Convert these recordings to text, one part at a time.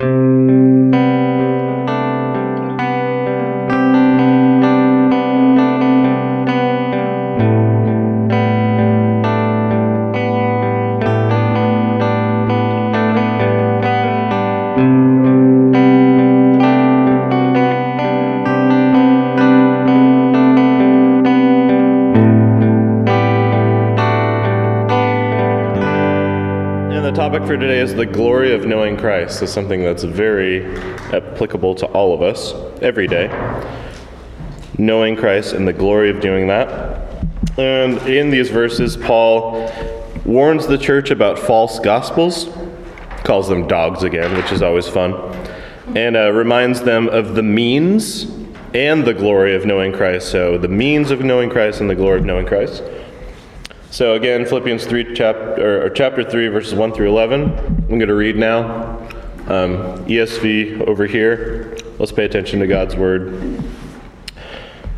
topic today is the glory of knowing Christ. Is something that's very applicable to all of us every day. Knowing Christ and the glory of doing that. And in these verses, Paul warns the church about false gospels, calls them dogs again, which is always fun, and uh, reminds them of the means and the glory of knowing Christ. So, the means of knowing Christ and the glory of knowing Christ. So again, Philippians 3, chapter, or chapter 3, verses 1 through 11. I'm going to read now. Um, ESV over here. Let's pay attention to God's word.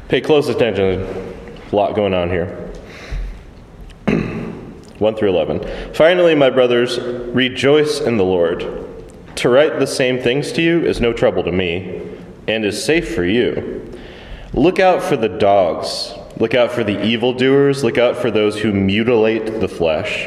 Pay close attention. A lot going on here. 1 through 11. Finally, my brothers, rejoice in the Lord. To write the same things to you is no trouble to me and is safe for you. Look out for the dogs Look out for the evildoers. Look out for those who mutilate the flesh.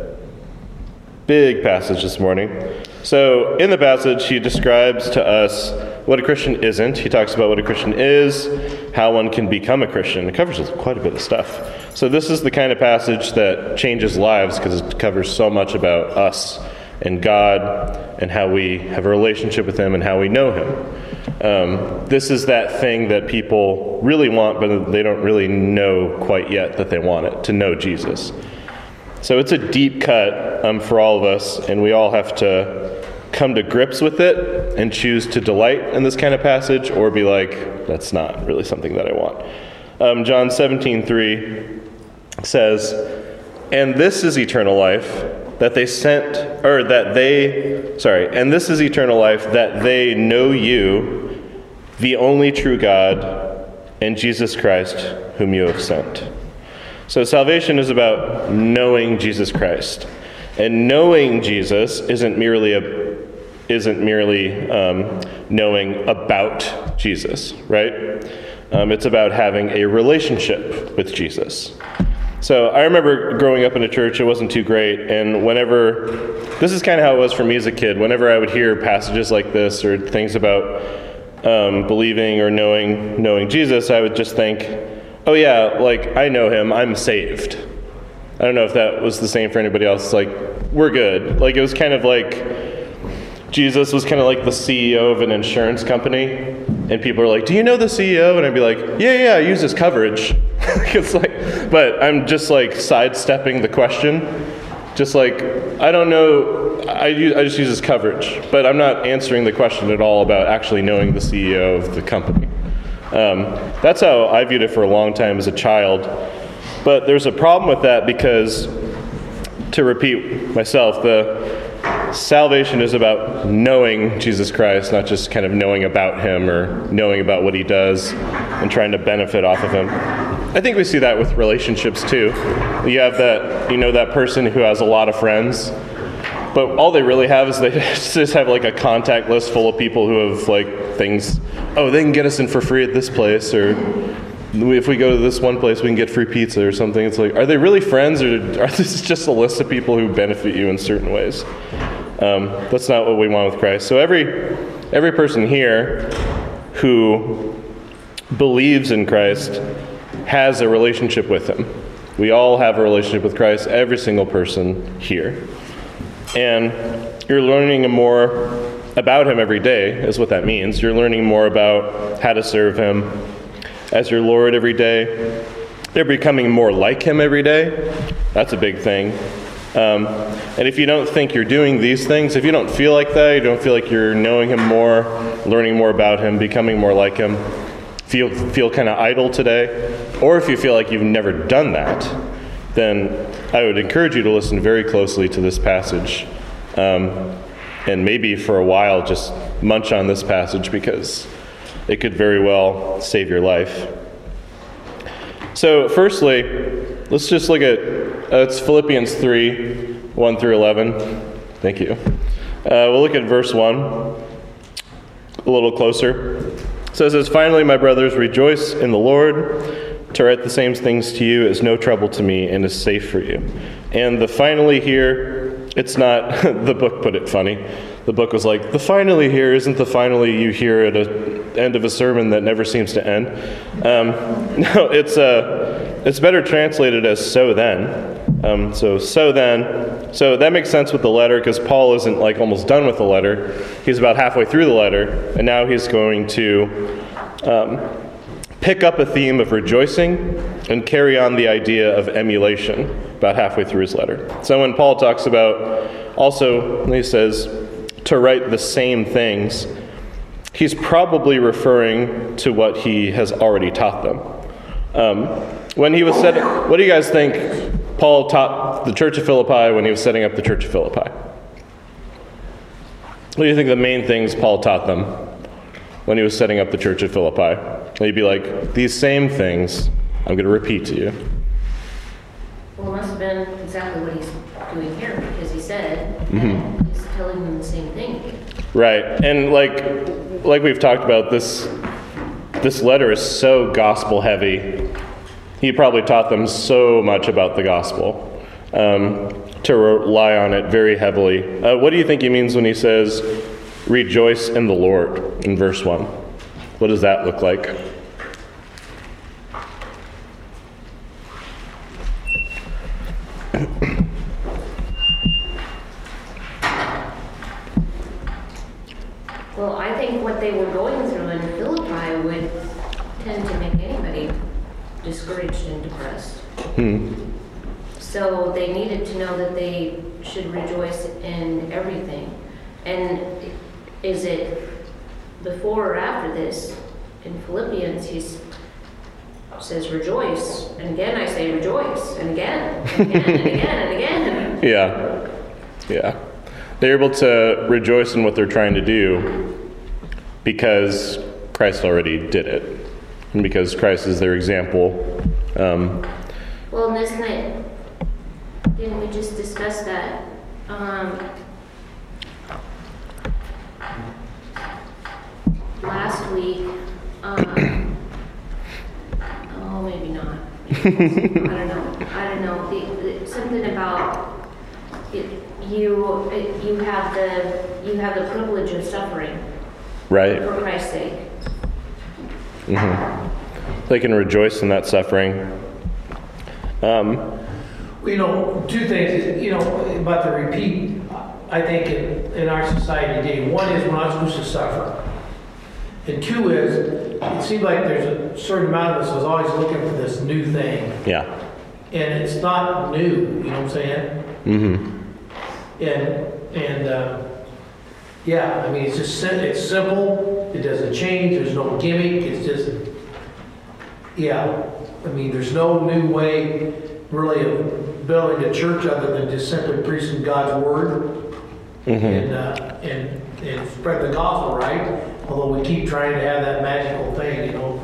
Big passage this morning. So, in the passage, he describes to us what a Christian isn't. He talks about what a Christian is, how one can become a Christian. It covers quite a bit of stuff. So, this is the kind of passage that changes lives because it covers so much about us and God and how we have a relationship with Him and how we know Him. Um, this is that thing that people really want, but they don't really know quite yet that they want it to know Jesus. So it's a deep cut um, for all of us, and we all have to come to grips with it and choose to delight in this kind of passage or be like, that's not really something that I want. Um, John 17, 3 says, And this is eternal life that they sent, or that they, sorry, and this is eternal life, that they know you, the only true God, and Jesus Christ, whom you have sent. So salvation is about knowing Jesus Christ. And knowing Jesus isn't merely a isn't merely um, knowing about Jesus, right? Um, it's about having a relationship with Jesus. So I remember growing up in a church, it wasn't too great. And whenever, this is kind of how it was for me as a kid, whenever I would hear passages like this or things about um, believing or knowing, knowing Jesus, I would just think, oh yeah, like I know him, I'm saved. I don't know if that was the same for anybody else. Like, we're good. Like, it was kind of like Jesus was kind of like the CEO of an insurance company, and people are like, "Do you know the CEO?" And I'd be like, "Yeah, yeah, I use his coverage." it's like, but I'm just like sidestepping the question. Just like I don't know, I use, I just use his coverage, but I'm not answering the question at all about actually knowing the CEO of the company. Um, that's how I viewed it for a long time as a child. But there's a problem with that because, to repeat myself, the salvation is about knowing Jesus Christ, not just kind of knowing about him or knowing about what he does and trying to benefit off of him. I think we see that with relationships too. You have that, you know, that person who has a lot of friends but all they really have is they just have like a contact list full of people who have like things. Oh, they can get us in for free at this place, or if we go to this one place, we can get free pizza or something. It's like, are they really friends, or are this just a list of people who benefit you in certain ways? Um, that's not what we want with Christ. So every every person here who believes in Christ has a relationship with Him. We all have a relationship with Christ. Every single person here, and you're learning more about Him every day. Is what that means. You're learning more about how to serve Him as your Lord every day. They're becoming more like Him every day. That's a big thing. Um, and if you don't think you're doing these things, if you don't feel like that, you don't feel like you're knowing Him more, learning more about Him, becoming more like Him, feel, feel kind of idle today, or if you feel like you've never done that, then I would encourage you to listen very closely to this passage. Um, and maybe for a while just munch on this passage because it could very well save your life. So, firstly, let's just look at uh, it's Philippians 3 1 through 11. Thank you. Uh, we'll look at verse 1 a little closer. It says, finally, my brothers, rejoice in the Lord. To write the same things to you is no trouble to me and is safe for you. And the finally here, it's not, the book put it funny. The book was like, the finally here isn't the finally you hear at the end of a sermon that never seems to end. Um, no, it's, uh, it's better translated as so then. Um, so, so then, so that makes sense with the letter because Paul isn't like almost done with the letter. He's about halfway through the letter, and now he's going to um, pick up a theme of rejoicing and carry on the idea of emulation about halfway through his letter. So when Paul talks about also, he says, to write the same things, he's probably referring to what he has already taught them. Um, when he was said, what do you guys think Paul taught the church of Philippi when he was setting up the church of Philippi? What do you think the main things Paul taught them when he was setting up the church of Philippi? He'd be like, These same things I'm going to repeat to you. Well, it must have been exactly what he's doing here because he said mm-hmm. he's telling them the same thing. Right. And like like we've talked about this this letter is so gospel heavy he probably taught them so much about the gospel um, to rely on it very heavily. Uh, what do you think he means when he says, rejoice in the Lord in verse 1? What does that look like? Well, I think what they were going through in Philippi would tend to make anybody discouraged and depressed. Hmm. So they needed to know that they should rejoice in everything. And is it before or after this? In Philippians, he says rejoice. And again, I say rejoice. And again, and again, and again, and again. Yeah. Yeah. They're able to rejoice in what they're trying to do because Christ already did it and because Christ is their example. Um, well, isn't it? Didn't we just discuss that? Um, last week. Um, oh, maybe not. I don't know. I don't know. The, the, something about it, you. It, you have the you have the privilege of suffering. Right. For Christ's sake. Mm-hmm. They can rejoice in that suffering. Um, you know, two things, you know, about the repeat, I think in, in our society today. One is we're not supposed to suffer. And two is, it seems like there's a certain amount of us is always looking for this new thing. Yeah. And it's not new, you know what I'm saying? Mm-hmm. And, and, uh, yeah, I mean, it's just, it's simple, it doesn't change, there's no gimmick, it's just, yeah. I mean, there's no new way really of building a church other than just simply preaching God's word mm-hmm. and, uh, and, and spread the gospel, right? Although we keep trying to have that magical thing, you know,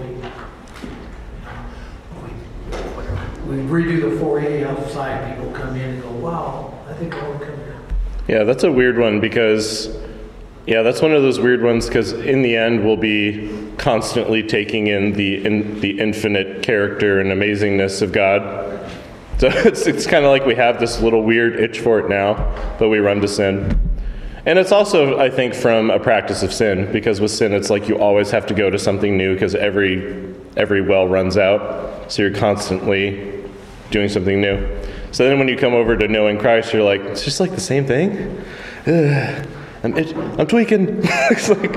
we, we redo the foyer outside, people come in and go, wow, I think I want to come here. Yeah, that's a weird one because, yeah, that's one of those weird ones because in the end we'll be constantly taking in the in, the infinite character and amazingness of God. So it's it's kind of like we have this little weird itch for it now, but we run to sin. And it's also, I think, from a practice of sin because with sin, it's like you always have to go to something new because every every well runs out. So you're constantly doing something new. So then when you come over to knowing Christ, you're like, it's just like the same thing. Ugh, I'm, itch- I'm tweaking. it's like,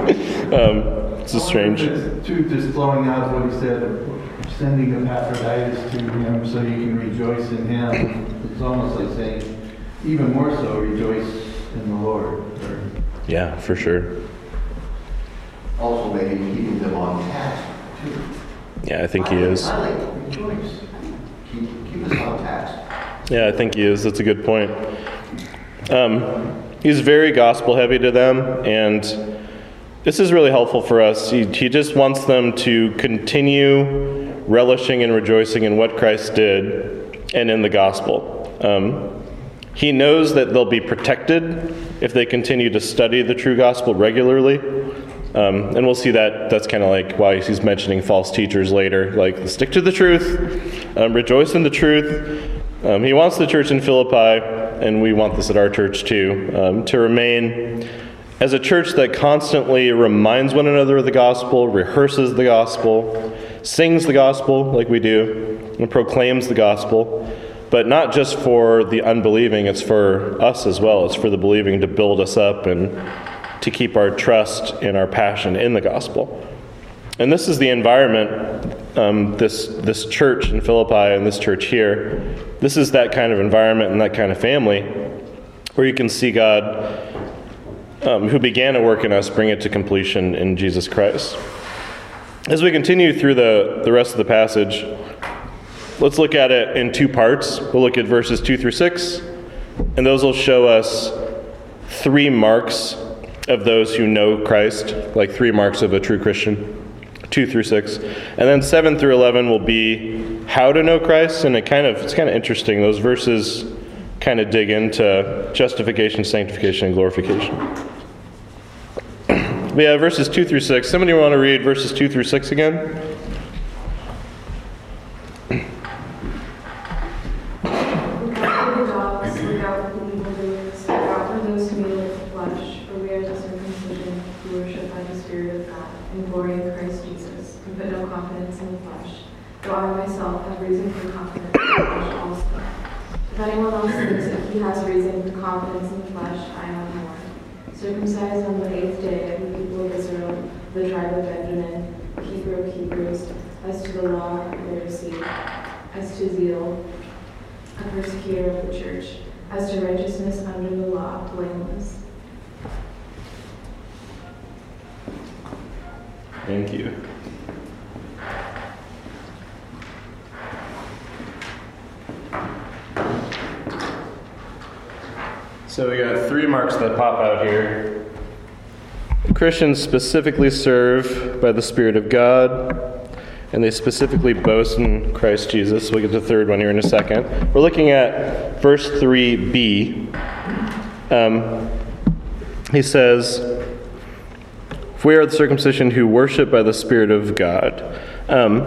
um, it's just strange. It's Too, just flowing out what he said, sending Epaphroditus to him so you can rejoice in him. It's almost like saying, even more so, rejoice in the Lord. Or- Yeah, for sure. Also maybe keeping them on task too. Yeah, I think he is. I like rejoice. Keep, keep us on task. Yeah, I think he is. That's a good point. Um, he's very gospel heavy to them, and this is really helpful for us. He, he just wants them to continue relishing and rejoicing in what Christ did and in the gospel. Um, he knows that they'll be protected if they continue to study the true gospel regularly. Um, and we'll see that that's kind of like why he's mentioning false teachers later. Like, stick to the truth, um, rejoice in the truth. Um, he wants the church in Philippi, and we want this at our church too, um, to remain as a church that constantly reminds one another of the gospel, rehearses the gospel, sings the gospel like we do, and proclaims the gospel. But not just for the unbelieving, it's for us as well. It's for the believing to build us up and to keep our trust and our passion in the gospel. And this is the environment, um, this, this church in Philippi and this church here, this is that kind of environment and that kind of family where you can see God, um, who began a work in us, bring it to completion in Jesus Christ. As we continue through the, the rest of the passage, let's look at it in two parts. We'll look at verses 2 through 6, and those will show us three marks of those who know Christ, like three marks of a true Christian. 2 through 6. And then 7 through 11 will be how to know Christ, and it kind of it's kind of interesting. Those verses kind of dig into justification, sanctification, and glorification. We have verses 2 through 6. Somebody want to read verses 2 through 6 again? Look out for the dogs, look out for the evildoers, look out for those who mate with the flesh, for we are the circumcision who worship by the Spirit of God, and glory in Christ Put no confidence in the flesh, though I myself have reason for confidence in the flesh also. If anyone else thinks that he has reason for confidence in the flesh, I have more. Circumcised on the eighth day of the people of Israel, the tribe of Benjamin, keeper of Hebrews, as to the law, a Pharisee, as to zeal, a persecutor of the church, as to righteousness under the law, blameless. Thank you. So we got three marks that pop out here. Christians specifically serve by the Spirit of God, and they specifically boast in Christ Jesus. We'll get to the third one here in a second. We're looking at verse 3b. Um, he says, if we are the circumcision who worship by the Spirit of God. Um,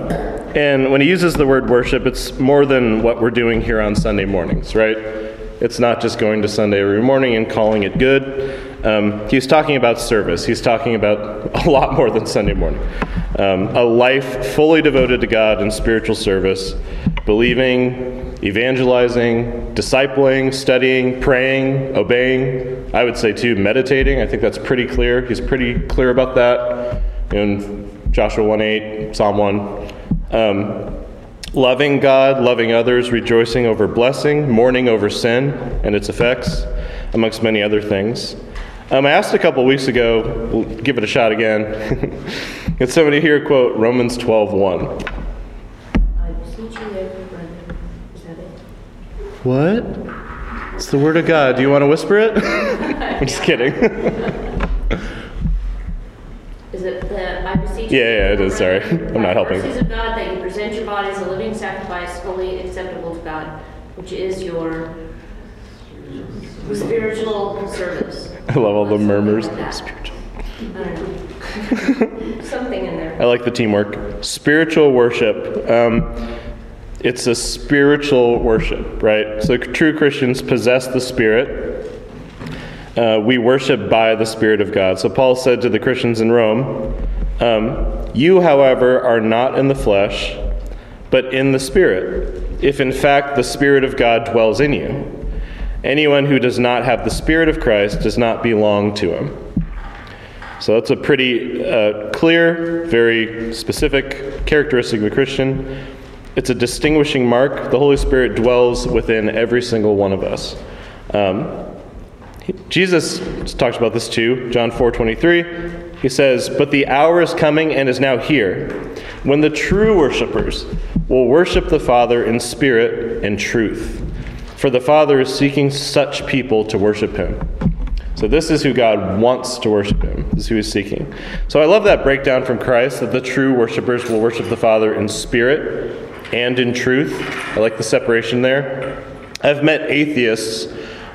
and when he uses the word worship, it's more than what we're doing here on Sunday mornings, right? It's not just going to Sunday every morning and calling it good. Um, he's talking about service. He's talking about a lot more than Sunday morning. Um, a life fully devoted to God in spiritual service, believing, evangelizing, discipling, studying, praying, obeying. I would say, too, meditating. I think that's pretty clear. He's pretty clear about that in Joshua 1 8, Psalm 1. Um, loving God, loving others, rejoicing over blessing, mourning over sin and its effects, amongst many other things. Um, I asked a couple weeks ago, we'll give it a shot again. Can somebody here quote Romans 12 1? I beseech you, therefore, brethren. Is that it? What? It's the Word of God. Do you want to whisper it? I'm just kidding. Is it the, I beseech you. Yeah, yeah, it is, sorry. I'm not helping. mercies of God, that you present your body as a living sacrifice, holy, acceptable to God, which is your Spiritual service. I love all the murmurs. Like. Spiritual. I don't know. Something in there. I like the teamwork. Spiritual worship. Um, it's a spiritual worship, right? So true Christians possess the Spirit. Uh, we worship by the Spirit of God. So Paul said to the Christians in Rome, um, You, however, are not in the flesh, but in the Spirit, if in fact the Spirit of God dwells in you. Anyone who does not have the Spirit of Christ does not belong to him. So that's a pretty uh, clear, very specific characteristic of a Christian. It's a distinguishing mark. The Holy Spirit dwells within every single one of us. Um, Jesus talks about this too. John 4:23. He says, "But the hour is coming and is now here, when the true worshipers will worship the Father in spirit and truth. For the Father is seeking such people to worship him." So this is who God wants to worship him. This is who he's seeking. So I love that breakdown from Christ that the true worshipers will worship the Father in spirit and in truth. I like the separation there. I've met atheists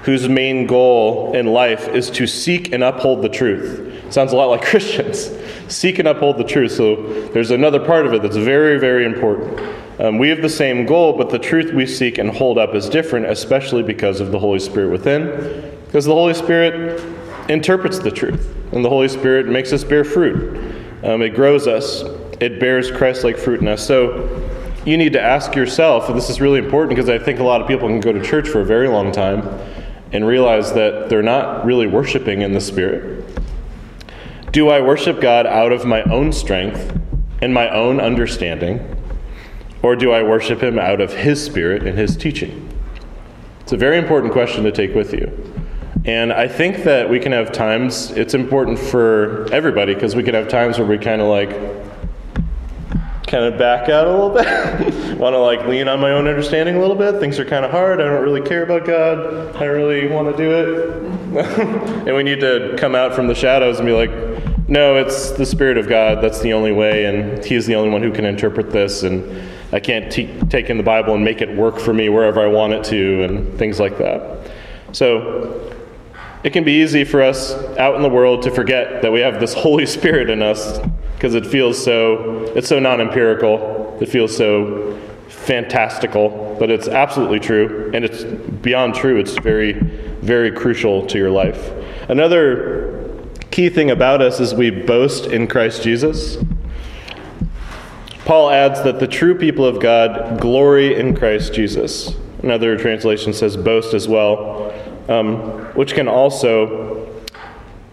whose main goal in life is to seek and uphold the truth. Sounds a lot like Christians. Seek and uphold the truth. So there's another part of it that's very, very important. Um, we have the same goal, but the truth we seek and hold up is different, especially because of the Holy Spirit within. Because the Holy Spirit interprets the truth, and the Holy Spirit makes us bear fruit. Um, it grows us, it bears Christ like fruit in us. So you need to ask yourself, and this is really important because I think a lot of people can go to church for a very long time and realize that they're not really worshiping in the Spirit. Do I worship God out of my own strength and my own understanding, or do I worship Him out of His Spirit and His teaching? It's a very important question to take with you. And I think that we can have times, it's important for everybody because we can have times where we kind of like, kind of back out a little bit. want to like lean on my own understanding a little bit. Things are kind of hard. I don't really care about God. I don't really want to do it. and we need to come out from the shadows and be like, no, it's the Spirit of God. That's the only way, and He is the only one who can interpret this. And I can't t- take in the Bible and make it work for me wherever I want it to, and things like that. So it can be easy for us out in the world to forget that we have this Holy Spirit in us because it feels so it's so non-empirical. It feels so fantastical, but it's absolutely true and it's beyond true. It's very very crucial to your life. Another key thing about us is we boast in Christ Jesus. Paul adds that the true people of God glory in Christ Jesus. Another translation says boast as well, um, which can also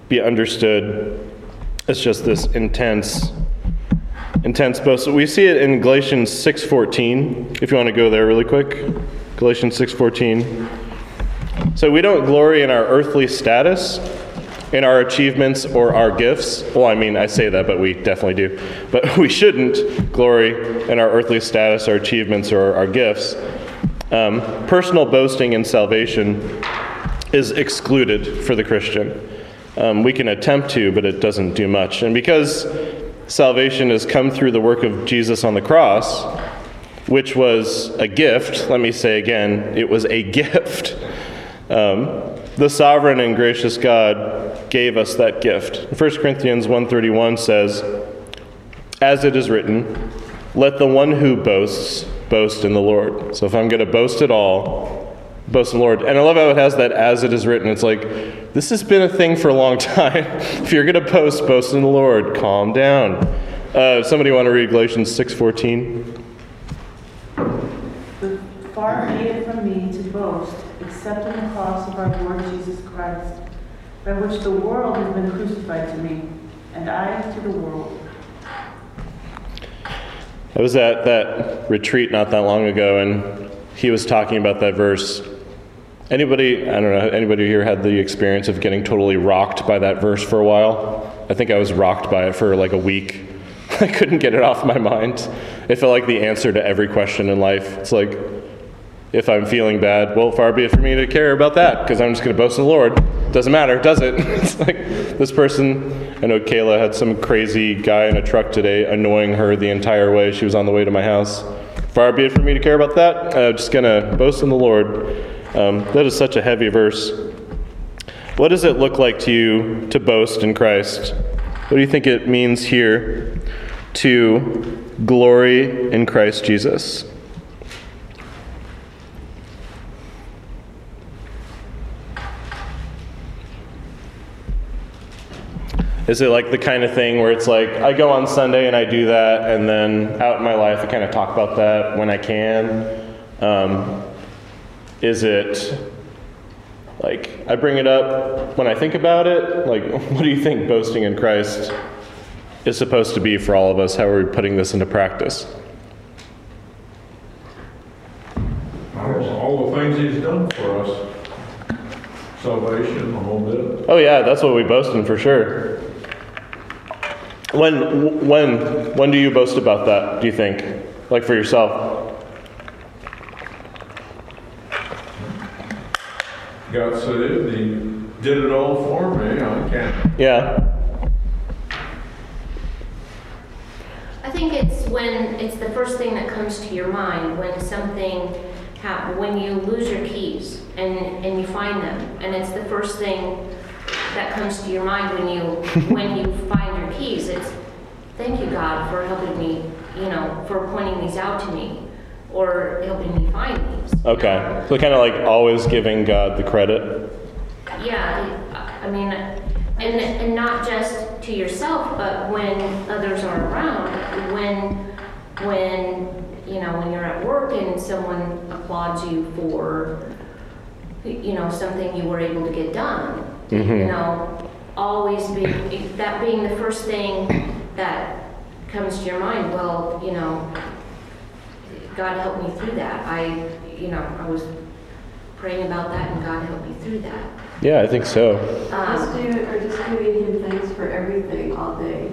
be understood as just this intense, intense boast. We see it in Galatians 6:14. If you want to go there really quick, Galatians 6:14. So we don't glory in our earthly status, in our achievements or our gifts. Well, I mean, I say that, but we definitely do. But we shouldn't glory in our earthly status, our achievements, or our gifts. Um, personal boasting in salvation is excluded for the Christian. Um, we can attempt to, but it doesn't do much. And because salvation has come through the work of Jesus on the cross, which was a gift, let me say again, it was a gift. Um, the sovereign and gracious God gave us that gift. 1 Corinthians 1:31 says, "As it is written, let the one who boasts boast in the Lord." So if I'm going to boast at all, boast in the Lord. And I love how it has that as it is written. It's like this has been a thing for a long time. if you're going to boast, boast in the Lord. Calm down. Uh, somebody want to read Galatians 6:14? Far be it from me to boast, except in the cross of our Lord Jesus Christ, by which the world has been crucified to me, and I to the world. I was at that retreat not that long ago, and he was talking about that verse. Anybody, I don't know, anybody here had the experience of getting totally rocked by that verse for a while? I think I was rocked by it for like a week. I couldn't get it off my mind. It felt like the answer to every question in life. It's like, if I'm feeling bad, well, far be it for me to care about that, because I'm just going to boast in the Lord. Doesn't matter, does it? it's like this person, I know Kayla had some crazy guy in a truck today annoying her the entire way she was on the way to my house. Far be it for me to care about that. I'm just going to boast in the Lord. Um, that is such a heavy verse. What does it look like to you to boast in Christ? What do you think it means here to glory in Christ Jesus? Is it like the kind of thing where it's like I go on Sunday and I do that, and then out in my life I kind of talk about that when I can? Um, is it like I bring it up when I think about it? Like, what do you think boasting in Christ is supposed to be for all of us? How are we putting this into practice? All the things he's done for us. Salvation, a whole bit. Oh yeah, that's what we boast in for sure. When when when do you boast about that? Do you think, like for yourself? Got saved, he did it all for me, I can't. Yeah. I think it's when, it's the first thing that comes to your mind, when something happens, when you lose your keys and, and you find them. And it's the first thing that comes to your mind when you, when you find keys. It's, thank you, God, for helping me, you know, for pointing these out to me, or helping me find these. Okay. So kind of like always giving God the credit. Yeah, I mean, and, and not just to yourself, but when others are around, when, when, you know, when you're at work and someone applauds you for, you know, something you were able to get done. You Mhm. know, always be, that being the first thing that comes to your mind, well, you know, God helped me through that. I, you know, I was praying about that and God helped me through that. Yeah, I think so. Just Um, do, or just giving him thanks for everything all day,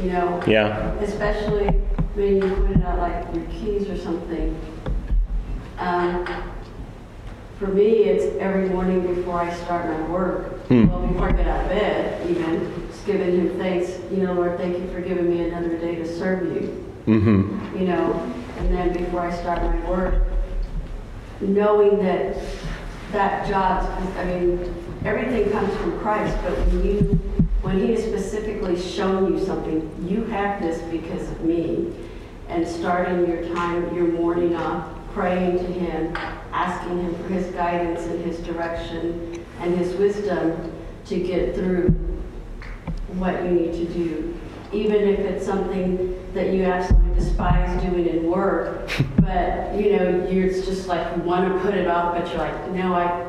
you know? Yeah. Especially when you pointed out like your keys or something. Um, For me, it's every morning before I start my work, Hmm. well, before I get out of bed even, just giving him thanks, you know, Lord, thank you for giving me another day to serve you Mm-hmm. you know, and then before I start my work, knowing that that job, I mean, everything comes from Christ, but when you, when He has specifically shown you something, you have this because of me, and starting your time, your morning off, praying to Him, asking Him for His guidance and His direction and His wisdom to get through what you need to do, even if it's something that you absolutely despise doing in work, but, you know, you're it's just like, you want to put it off, but you're like, no, I,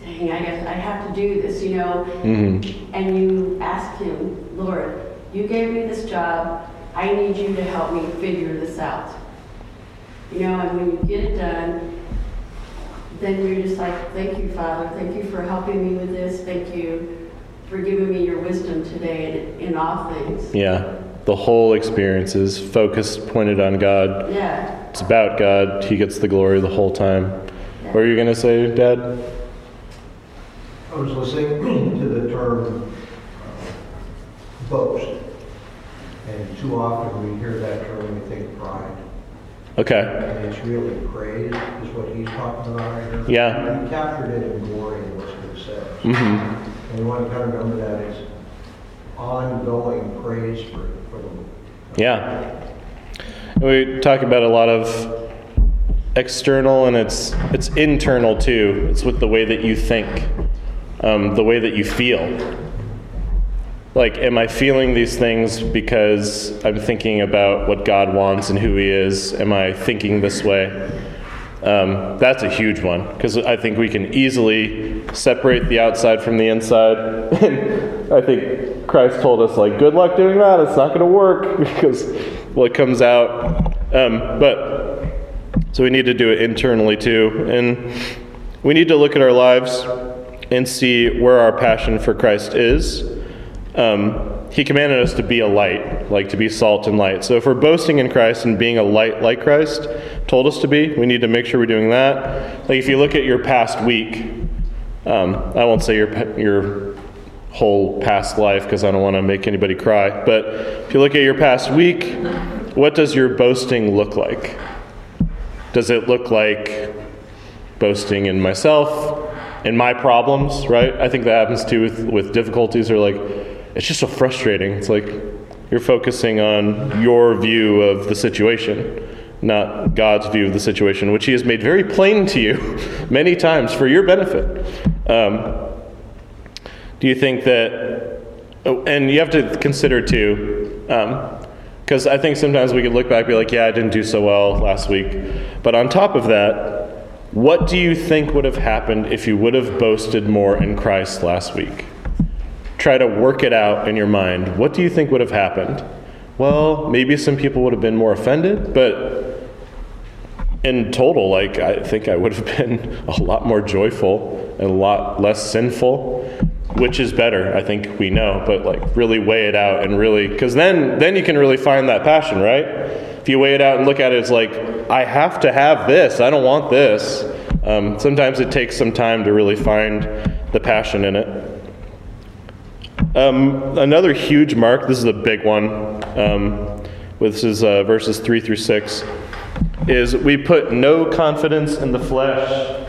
dang, I guess I have to do this, you know? Mm-hmm. And you ask him, Lord, you gave me this job, I need you to help me figure this out. You know, and when you get it done, then you're just like, thank you, Father, thank you for helping me with this, thank you for giving me your wisdom today in, in all things. Yeah. The whole experience is focused, pointed on God. Yeah. It's about God. He gets the glory the whole time. What were you going to say, Dad? I was listening to the term uh, boast. And too often we hear that term and we think pride. Okay. And it's really praise is what he's talking about right here. Yeah. He captured it in glory in what he says. Mm-hmm. And to kind of remember that it's ongoing praise for, for the Yeah. We talk about a lot of external and it's it's internal too. It's with the way that you think, um, the way that you feel. Like, am I feeling these things because I'm thinking about what God wants and who He is? Am I thinking this way? Um, that's a huge one because I think we can easily separate the outside from the inside. And I think Christ told us, like, good luck doing that. It's not going to work because what comes out. Um, but so we need to do it internally too. And we need to look at our lives and see where our passion for Christ is. Um, he commanded us to be a light, like to be salt and light. So if we're boasting in Christ and being a light like Christ told us to be, we need to make sure we're doing that. Like if you look at your past week, um, I won't say your your whole past life because I don't want to make anybody cry. But if you look at your past week, what does your boasting look like? Does it look like boasting in myself, and my problems, right? I think that happens too with, with difficulties, or like, it's just so frustrating. It's like you're focusing on your view of the situation, not God's view of the situation, which He has made very plain to you many times for your benefit. Um, do you think that, oh, and you have to consider too, because I think sometimes we could look back and be like, yeah, I didn't do so well last week. But on top of that, what do you think would have happened if you would have boasted more in Christ last week? Try to work it out in your mind. What do you think would have happened? Well, maybe some people would have been more offended, but in total, like, I think I would have been a lot more joyful and a lot less sinful. Which is better? I think we know, but like really weigh it out and really, because then then you can really find that passion, right? If you weigh it out and look at it, it's like I have to have this. I don't want this. Um, sometimes it takes some time to really find the passion in it. Um, another huge mark. This is a big one. Um, this is uh, verses three through six. Is we put no confidence in the flesh.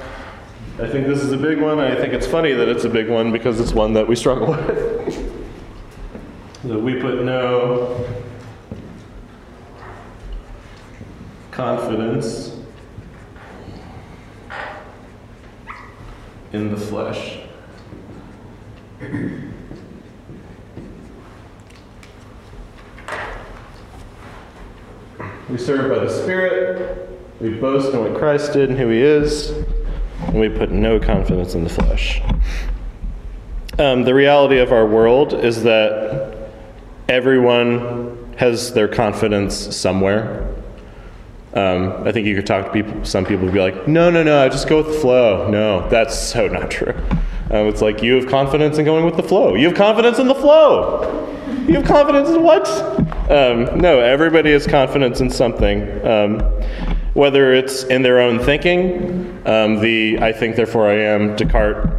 I think this is a big one. I think it's funny that it's a big one because it's one that we struggle with. so we put no confidence in the flesh. We serve by the Spirit. We boast in what Christ did and who He is. And we put no confidence in the flesh. Um, the reality of our world is that everyone has their confidence somewhere. Um, I think you could talk to people. Some people would be like, "No, no, no, I just go with the flow." No, that's so not true. Um, it's like you have confidence in going with the flow. You have confidence in the flow. You have confidence in what? Um, no, everybody has confidence in something. Um, whether it's in their own thinking, um, the I think, therefore I am, Descartes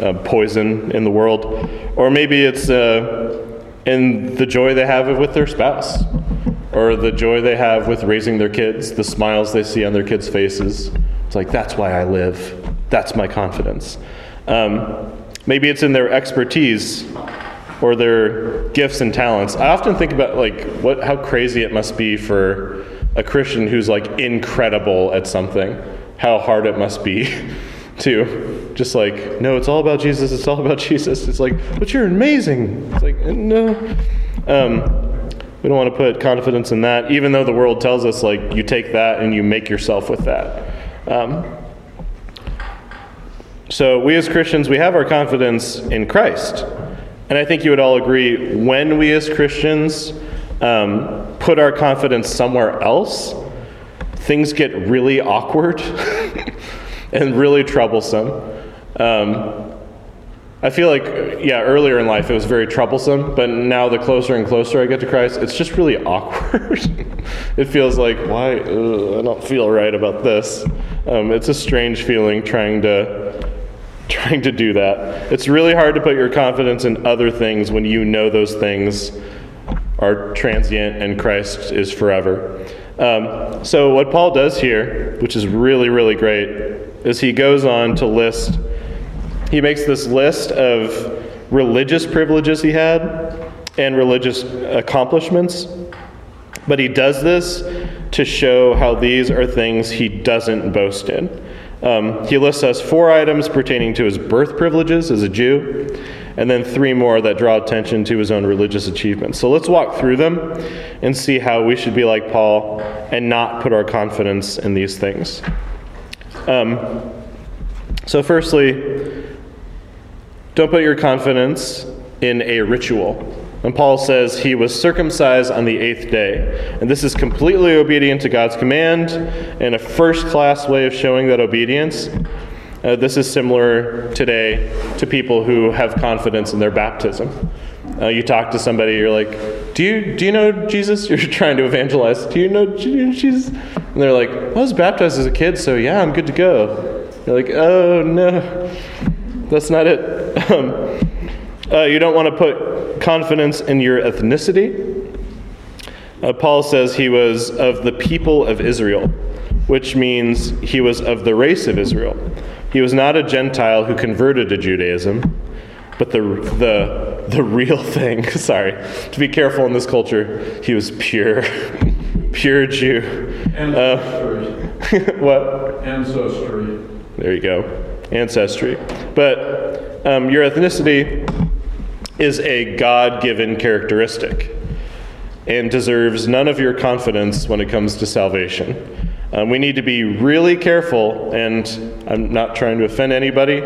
uh, poison in the world, or maybe it's uh, in the joy they have with their spouse, or the joy they have with raising their kids, the smiles they see on their kids' faces. It's like, that's why I live. That's my confidence. Um, maybe it's in their expertise or their gifts and talents. I often think about like what how crazy it must be for a Christian who's like incredible at something. How hard it must be to just like no, it's all about Jesus. It's all about Jesus. It's like, but you're amazing. It's like no. Um, we don't want to put confidence in that, even though the world tells us like you take that and you make yourself with that. Um, so we as Christians, we have our confidence in Christ. And I think you would all agree when we as Christians um, put our confidence somewhere else, things get really awkward and really troublesome. Um, I feel like, yeah, earlier in life it was very troublesome, but now the closer and closer I get to Christ, it's just really awkward. it feels like, why? Ugh, I don't feel right about this. Um, it's a strange feeling trying to trying to do that. It's really hard to put your confidence in other things when you know those things are transient and Christ is forever. Um, so, what Paul does here, which is really, really great, is he goes on to list, he makes this list of religious privileges he had and religious accomplishments. But he does this to show how these are things he doesn't boast in. Um, he lists us four items pertaining to his birth privileges as a Jew, and then three more that draw attention to his own religious achievements. So let's walk through them and see how we should be like Paul and not put our confidence in these things. Um, so, firstly, don't put your confidence in a ritual. And Paul says he was circumcised on the eighth day. And this is completely obedient to God's command and a first class way of showing that obedience. Uh, this is similar today to people who have confidence in their baptism. Uh, you talk to somebody, you're like, do you, do you know Jesus? You're trying to evangelize. Do you know Jesus? And they're like, I was baptized as a kid, so yeah, I'm good to go. You're like, oh, no, that's not it. Um, uh, you don't want to put confidence in your ethnicity. Uh, Paul says he was of the people of Israel, which means he was of the race of Israel. He was not a Gentile who converted to Judaism, but the, the, the real thing, sorry, to be careful in this culture, he was pure, pure Jew. Ancestry. what? Ancestry. There you go. Ancestry. But um, your ethnicity is a God given characteristic and deserves none of your confidence when it comes to salvation. Um, we need to be really careful, and I'm not trying to offend anybody,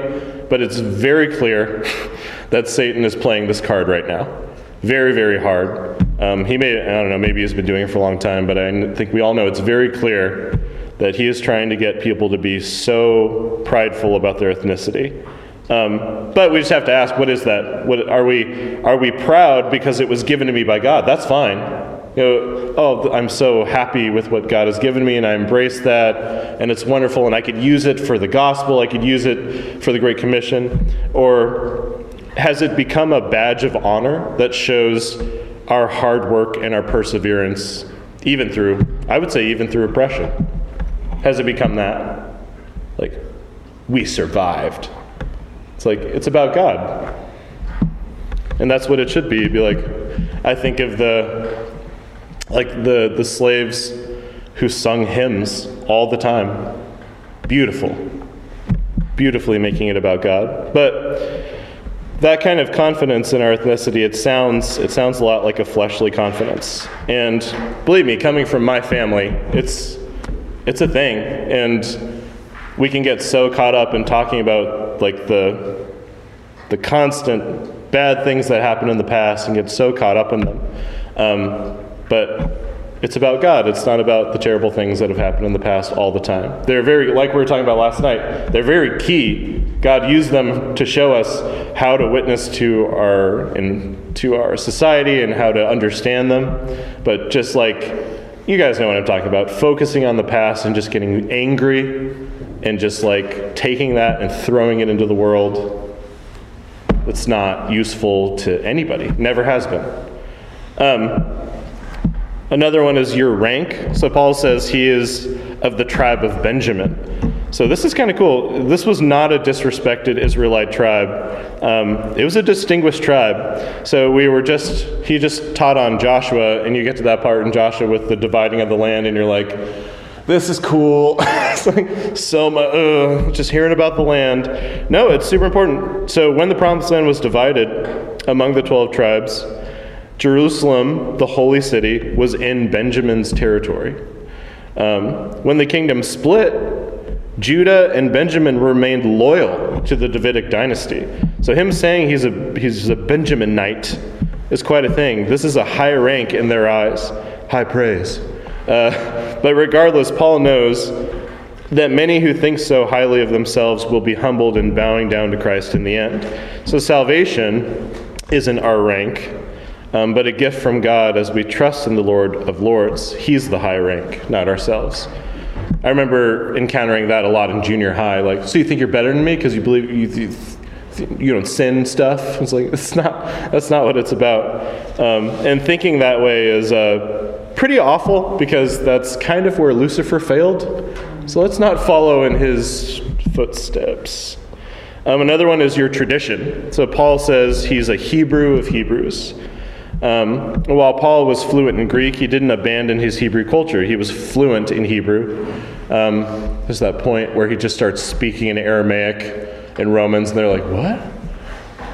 but it's very clear that Satan is playing this card right now. Very, very hard. Um, he may, I don't know, maybe he's been doing it for a long time, but I think we all know it's very clear that he is trying to get people to be so prideful about their ethnicity. Um, but we just have to ask, what is that? What, are we are we proud because it was given to me by God? That's fine. You know, oh, I'm so happy with what God has given me, and I embrace that, and it's wonderful, and I could use it for the gospel. I could use it for the Great Commission, or has it become a badge of honor that shows our hard work and our perseverance, even through, I would say, even through oppression? Has it become that? Like, we survived. It's like, it's about God. And that's what it should be. Be like, I think of the, like the, the slaves who sung hymns all the time. Beautiful. Beautifully making it about God. But that kind of confidence in our ethnicity, it sounds, it sounds a lot like a fleshly confidence. And believe me, coming from my family, it's, it's a thing. And we can get so caught up in talking about like the, the constant bad things that happened in the past and get so caught up in them. Um, but it's about God. It's not about the terrible things that have happened in the past all the time. They're very, like we were talking about last night, they're very key. God used them to show us how to witness to our, in, to our society and how to understand them. But just like, you guys know what I'm talking about, focusing on the past and just getting angry and just like taking that and throwing it into the world, it's not useful to anybody. Never has been. Um, Another one is your rank. So Paul says he is of the tribe of Benjamin. So this is kind of cool. This was not a disrespected Israelite tribe. Um, it was a distinguished tribe. So we were just he just taught on Joshua, and you get to that part in Joshua with the dividing of the land, and you're like, this is cool. it's like so just hearing about the land. No, it's super important. So when the promised land was divided among the 12 tribes, Jerusalem, the holy city, was in Benjamin's territory. Um, when the kingdom split, Judah and Benjamin remained loyal to the Davidic dynasty. So him saying he's a he's a Benjaminite is quite a thing. This is a high rank in their eyes, high praise. Uh, but regardless, Paul knows that many who think so highly of themselves will be humbled and bowing down to Christ in the end. So salvation isn't our rank um, but a gift from God as we trust in the Lord of Lords. He's the high rank, not ourselves. I remember encountering that a lot in junior high. Like, so you think you're better than me because you believe you, you, you don't sin stuff? It's like it's not. That's not what it's about. Um, and thinking that way is uh, pretty awful because that's kind of where Lucifer failed. So let's not follow in his footsteps. Um, another one is your tradition. So Paul says he's a Hebrew of Hebrews. Um, while Paul was fluent in Greek, he didn't abandon his Hebrew culture. He was fluent in Hebrew. Um, there's that point where he just starts speaking in Aramaic in Romans, and they're like, What?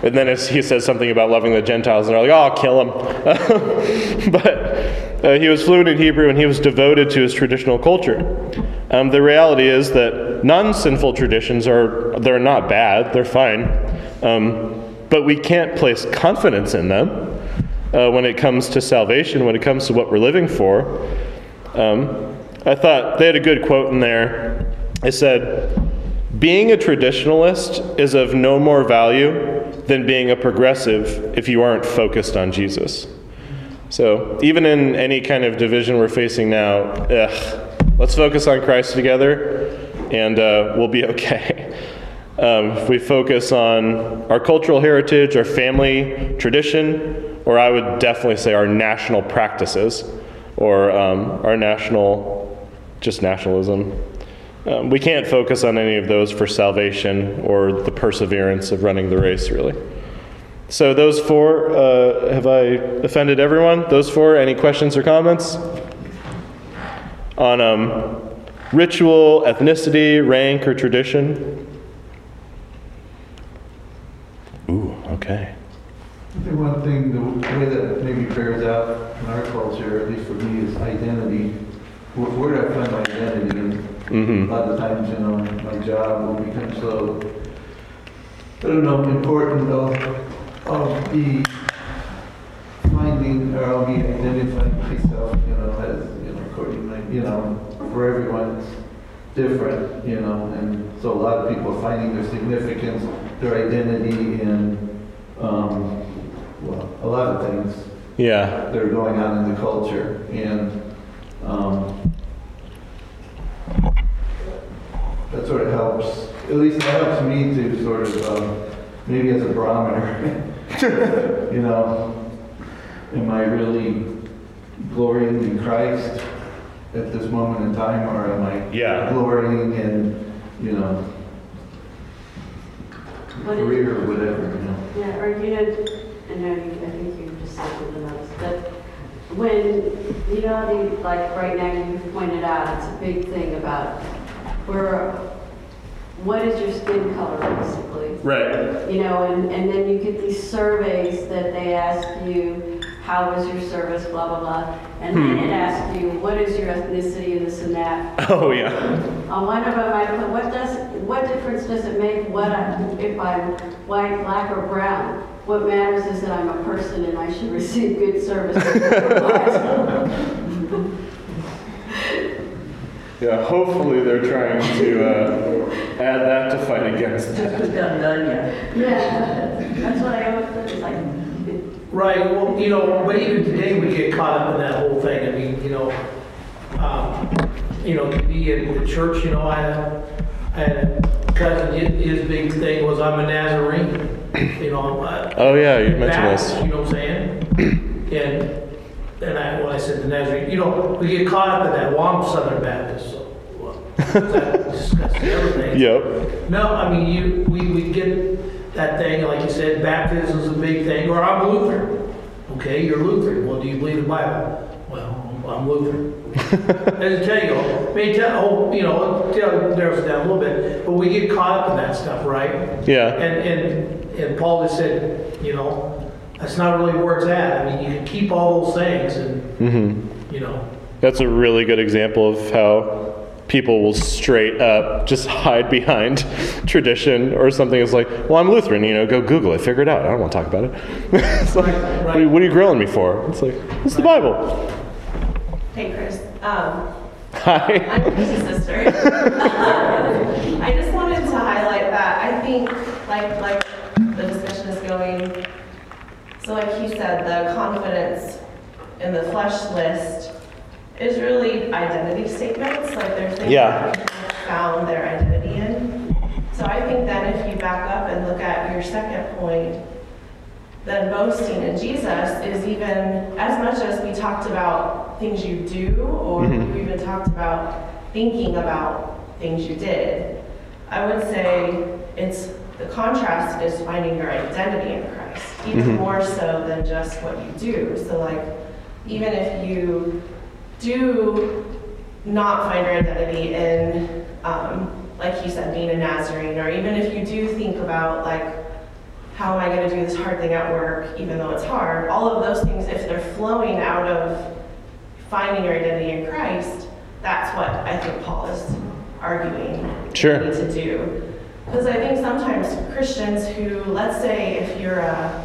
And then he says something about loving the Gentiles, and they're like, Oh, I'll kill him. but uh, he was fluent in Hebrew, and he was devoted to his traditional culture. Um, the reality is that non sinful traditions are they're not bad, they're fine. Um, but we can't place confidence in them uh, when it comes to salvation, when it comes to what we're living for. Um, I thought they had a good quote in there. It said, Being a traditionalist is of no more value than being a progressive if you aren't focused on Jesus. So, even in any kind of division we're facing now, ugh, let's focus on Christ together and uh, we'll be okay. Um, if we focus on our cultural heritage, our family tradition, or I would definitely say our national practices, or um, our national, just nationalism. Um, we can't focus on any of those for salvation or the perseverance of running the race, really. So, those four, uh, have I offended everyone? Those four, any questions or comments? On um, ritual, ethnicity, rank, or tradition? Ooh, okay. I think one thing, the way that maybe bears out in our culture, at least for me, is identity. Where, where do I find my identity? Mm-hmm. a lot of times, you know, my job will become so, I don't know, important. I'll, I'll be finding, or I'll be identifying myself, you know, as, you know, according to, my- you know, for everyone, it's different, you know, and so a lot of people are finding their significance, their identity in, um, well, a lot of things Yeah. that are going on in the culture. And um, that sort of helps, at least that helps me to sort of, um, maybe as a barometer, you know, am I really glorying in Christ at this moment in time, or am I Yeah. glorying in, you know, What is- career or whatever, you know? Yeah, or you know, I know you, I think you just said something else, but when, you know, the, like right now you've pointed out, it's a big thing about where, what is your skin color basically? Right. You know, and, and then you get these surveys that they ask you, how was your service, blah, blah, blah. And then hmm. it asks you, what is your ethnicity and this and that. Oh, yeah. On one of them, I put, what does, what difference does it make what I, if I'm white, black, or brown? What matters is that I'm a person and I should receive good service. Yeah, hopefully they're trying to uh, add that to fight against that. Just done, done yet. Yeah, that's what I always put, it's like, Right, well, you know, but even today, we get caught up in that whole thing, I mean, you know, um, you know, to be in the church, you know, I had, I had a cousin, his, his big thing was I'm a Nazarene, you know, uh, Oh, yeah, you mentioned Baptist, this. you know what I'm saying? And, and I, when I said the Nazarene, you know, we get caught up in that, well, I'm Southern Baptist, so, well, discusses everything. Yep. No, I mean, you, we, we get that thing, like you said, baptism is a big thing, or I'm Lutheran. Okay, you're Lutheran, well, do you believe the Bible? Well, I'm Lutheran. As I tell you, may tell, oh, you know, tell, narrows it down a little bit, but we get caught up in that stuff, right? Yeah. And, and, and Paul just said, you know, that's not really where it's at. I mean, you can keep all those things and, hmm you know, That's a really good example of how people will straight up just hide behind tradition or something. It's like, well, I'm Lutheran, you know, go Google it, figure it out. I don't want to talk about it. it's like, what, are you, what are you grilling me for? It's like, it's the Bible. Hey, Chris. Um, Hi. I'm Chris's sister. I just wanted to highlight that I think, like, like the discussion is going. So, like he said, the confidence in the flesh list is really identity statements. Like they're things Yeah. that people found their identity in. So I think then if you back up and look at your second point, then boasting in Jesus is even as much as we talked about things you do, or Mhm. we even talked about thinking about things you did. I would say it's the contrast is finding your identity in Christ, even Mhm. more so than just what you do. So, like, even if you do not find your identity in, um, like you said, being a Nazarene, or even if you do think about, like, how am I going to do this hard thing at work, even though it's hard, all of those things, if they're flowing out of finding your identity in Christ, that's what I think Paul is arguing Sure. to do. Because I think sometimes Christians who, let's say, if you're a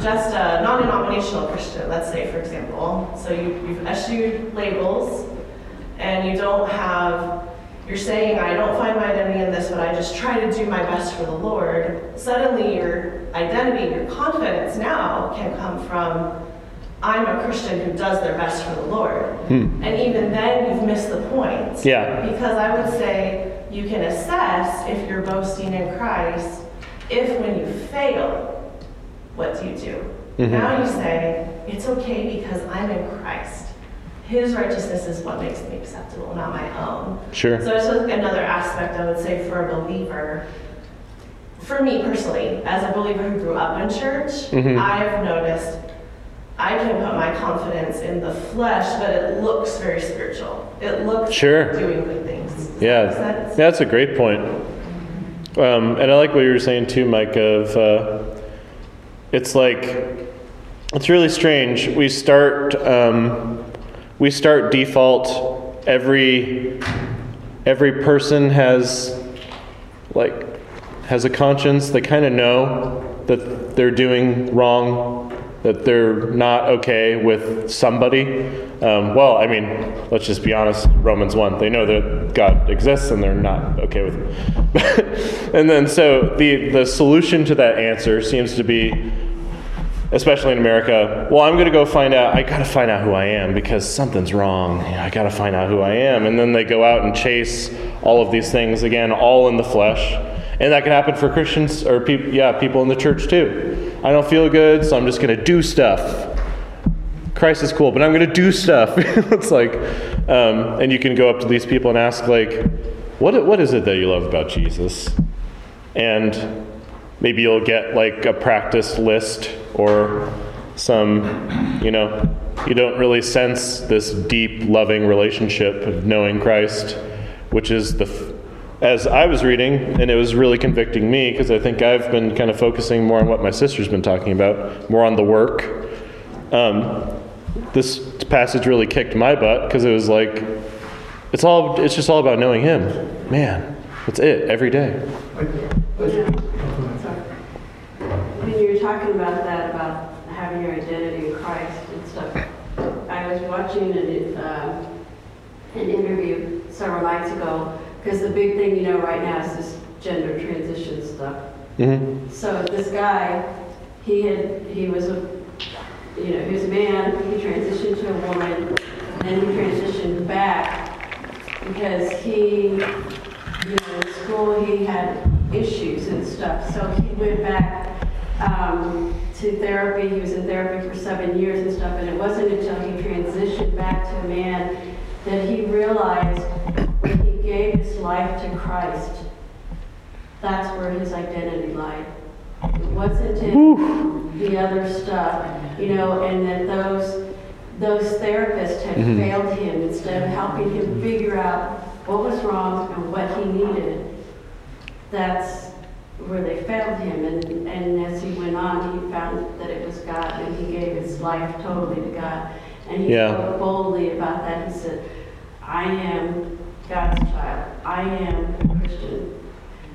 just a non-denominational Christian, let's say, for example. So you, you've eschewed labels, and you don't have, you're saying, I don't find my identity in this, but I just try to do my best for the Lord. Suddenly, your identity, your confidence now can come from, I'm a Christian who does their best for the Lord. Hmm. And even then, you've missed the point. Yeah. Because I would say you can assess if you're boasting in Christ if when you fail, what do you do? Mhm. Now you say, it's okay because I'm in Christ. His righteousness is what makes me acceptable, not my own. Sure. So it's like another aspect I would say for a believer. For me personally, as a believer who grew up in church, Mhm. I've noticed I can put my confidence in the flesh, but it looks very spiritual. It looks Sure. doing good things. Does that Yeah, make that's a great point. Um, and I like what you were saying too, Mike. Of uh, it's like it's really strange. We start um, we start default. Every every person has like has a conscience. They kind of know that they're doing wrong, that they're not okay with somebody. Um, well, I mean, let's just be honest. Romans one, they know that God exists and they're not okay with it. and then so the the solution to that answer seems to be especially in America, well, I'm going to go find out, I got to find out who I am because something's wrong. You know, I got to find out who I am. And then they go out and chase all of these things, again, all in the flesh. And that can happen for Christians or people, yeah, people in the church too. I don't feel good, so I'm just going to do stuff. Christ is cool, but I'm going to do stuff. it's like, um, and you can go up to these people and ask, like, what, what is it that you love about Jesus? And maybe you'll get like a practice list or some, you know, you don't really sense this deep, loving relationship of knowing Christ, which is the, as I was reading, and it was really convicting me because I think I've been kind of focusing more on what my sister's been talking about, more on the work. Um, this passage really kicked my butt because it was like, it's all, it's just all about knowing Him. Man, that's it every day. When you were talking about that, about having your identity in Christ and stuff, I was watching an, um, an interview several nights ago, because the big thing, you know, right now is this gender transition stuff. Mm-hmm. So this guy, he had, he was a, you know, he was a man, he transitioned to a woman, and then he transitioned back because he, you know, in school, he had issues and stuff, so he went back um, to therapy, he was in therapy for seven years and stuff, and it wasn't until he transitioned back to a man that he realized gave his life to Christ, that's where his identity lied. It wasn't in the other stuff, you know, and that those, those therapists had Mhm. failed him instead of helping him figure out what was wrong and what he needed. That's where they failed him, and, and as he went on, he found that it was God, and he gave his life totally to God. And he Yeah. spoke boldly about that. He said, I am God's child. I am a Christian.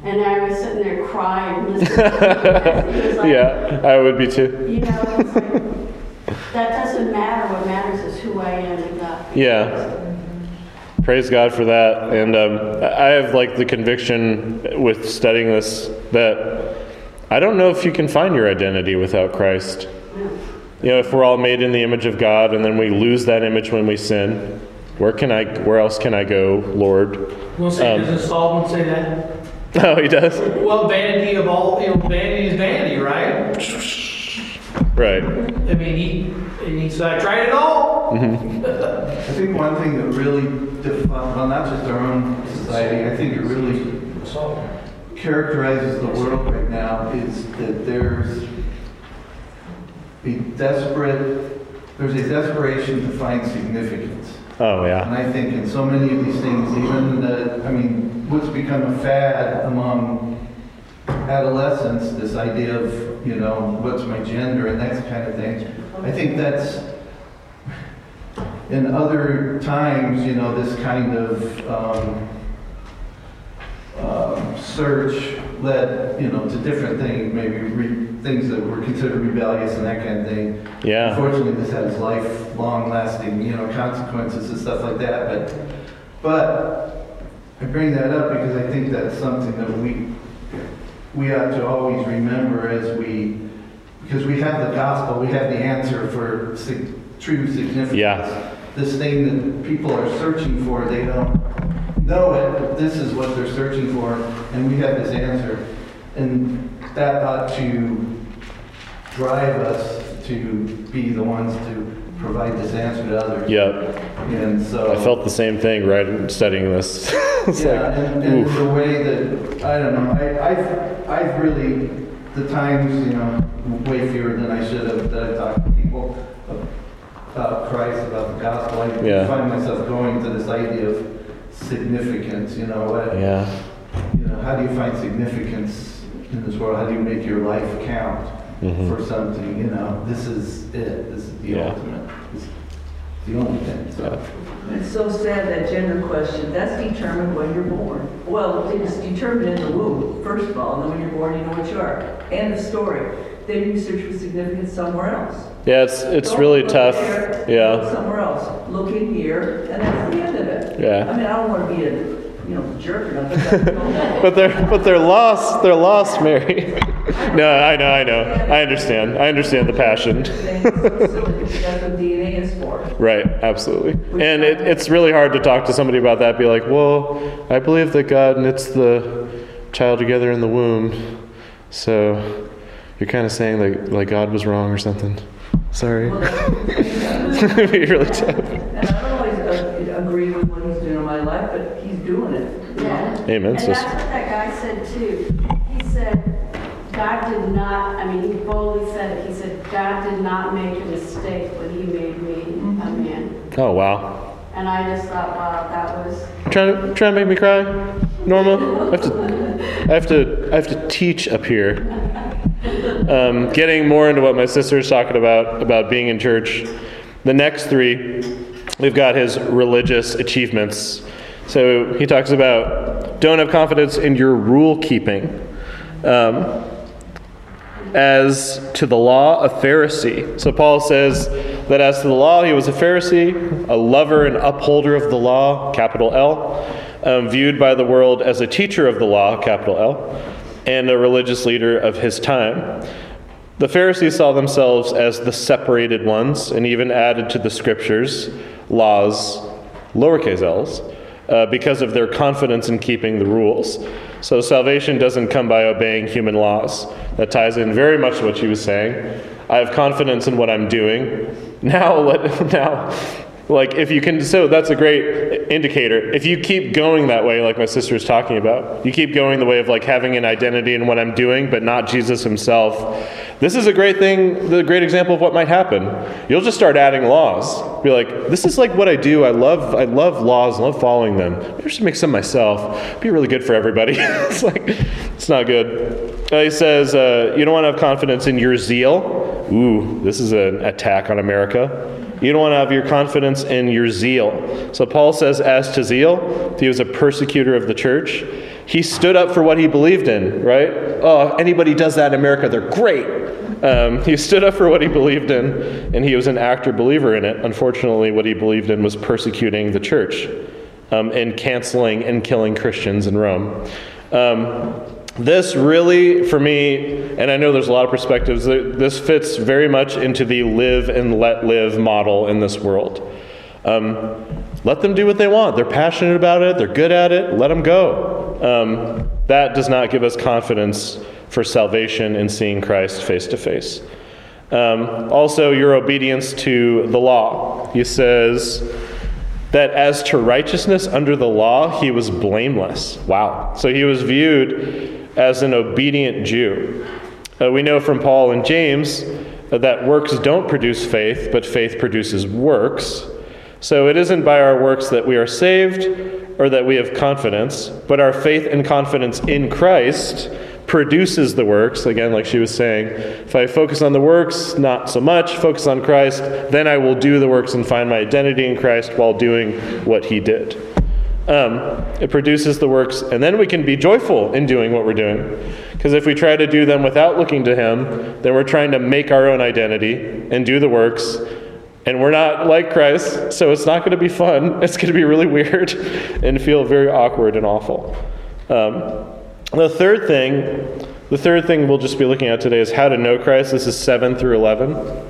And I was sitting there crying, listening to him. He was like, yeah, I would be too. You know, like, that doesn't matter. What matters is who I am in God. Yeah. Praise God for that. And um, I have like the conviction with studying this that I don't know if you can find your identity without Christ. You know, if we're all made in the image of God and then we lose that image when we sin, where can I? Where else can I go, Lord? We'll say, Um, doesn't Solomon say that? Oh, he does. Well, vanity of all, you know, vanity is vanity, right? Right. I mean, he, and he said, I tried it all. Mm-hmm. I think one thing that really defines, well, not just our own society, I think it really characterizes the world right now is that there's a desperate, there's a desperation to find significance. Oh, yeah. And. I think in so many of these things, even the, I mean, what's become a fad among adolescents, this idea of, you know, what's my gender and that kind of thing. I think that's, in other times, you know, this kind of um, um, search led, you know, to different things, maybe re- things that were considered rebellious and that kind of thing. Yeah. Unfortunately, this has lifelong lasting, you know, consequences and stuff like that, but, but I bring that up because I think that's something that we, we ought to always remember as we, because we have the gospel, we have the answer for sig- true significance. Yeah. This thing that people are searching for, they don't know it, but this is what they're searching for, and we have this answer. And that ought to drive us to be the ones to provide this answer to others. Yep. And so. I felt the same thing right in studying this. it's Yeah, like, and, and oof. the way that, I don't know, I, I've, I've really, the times, you know, way fewer than I should have, that I talked to people about Christ, about the gospel. I Yeah. find myself going to this idea of significance, you know, what, Yeah. you know, how do you find significance in this world? How do you make your life count Mhm. for something, you know? This is it, this is the Yeah. ultimate, this is the only thing, so. It's so sad, that gender question, that's determined when you're born. Well, it's determined in the womb, first of all, and then when you're born, you know what you are. End of story. Then you search for significance somewhere else. Yeah, it's it's Don't really tough. there, Yeah. somewhere else. Look in here, and that's the end of it. Yeah. I mean, I don't want to be a, you know, jerk but- But they're but they're lost. They're lost, Mary. no, I know, I know. I understand. I understand the passion. Saying it's so silly, because That's what DNA is for. Right, absolutely. And it, it's really hard to talk to somebody about that. Be like, well, I believe that God knits the child together in the womb. So you're kind of saying like like God was wrong or something. Sorry. It'd be really tough. Amen, And that's what that guy said too. He said, God did not, I mean, he boldly said it. He said, God did not make a mistake when he made me a man. Oh wow. And I just thought, wow, that was, Trying to trying to make me cry, Norma. I have to I have to I have to teach up here. Um, getting more into what my sister's talking about about being in church. The next three, we've got his religious achievements. So he talks about don't have confidence in your rule keeping. Um, as to the law, a Pharisee. So Paul says that as to the law, he was a Pharisee, a lover and upholder of the law, capital L, um, viewed by the world as a teacher of the law, capital L, and a religious leader of his time. The Pharisees saw themselves as the separated ones and even added to the scriptures laws, lowercase l's, uh, because of their confidence in keeping the rules. So salvation doesn't come by obeying human laws. That ties in very much to what she was saying. I have confidence in what I'm doing. Now, let, now, like if you can, so that's a great indicator. If you keep going that way, like my sister was talking about, you keep going the way of like having an identity in what I'm doing, but not Jesus Himself. This is a great thing, the great example of what might happen. You'll just start adding laws. Be like, this is like what I do. I love, I love laws, I love following them. Maybe I should make some myself. Be really good for everybody. it's like, it's not good. Uh, he says, uh, you don't want to have confidence in your zeal. Ooh, this is an attack on America. You don't want to have your confidence in your zeal. So Paul says, as to zeal, he was a persecutor of the church. He stood up for what he believed in, right? Oh, anybody does that in America, they're great. Um, he stood up for what he believed in, and he was an actor believer in it. Unfortunately, what he believed in was persecuting the church um, and canceling and killing Christians in Rome. Um, this really, for me, and I know there's a lot of perspectives, this fits very much into the live and let live model in this world. Um, let them do what they want. They're passionate about it, they're good at it, let them go. Um, that does not give us confidence for salvation and seeing Christ face to face. Um, also, your obedience to the law. He says, that as to righteousness under the law, he was blameless. Wow. So he was viewed as an obedient Jew. Uh, we know from Paul and James uh, that works don't produce faith, but faith produces works. So it isn't by our works that we are saved or that we have confidence, but our faith and confidence in Christ produces the works. Again, like she was saying, if I focus on the works, not so much, focus on Christ, then I will do the works and find my identity in Christ while doing what he did. Um, it produces the works, and then we can be joyful in doing what we're doing. Because if we try to do them without looking to Him, then we're trying to make our own identity and do the works, and we're not like Christ, so it's not going to be fun. It's going to be really weird and feel very awkward and awful. Um, the third thing, the third thing we'll just be looking at today is how to know Christ. This is 7 through 11.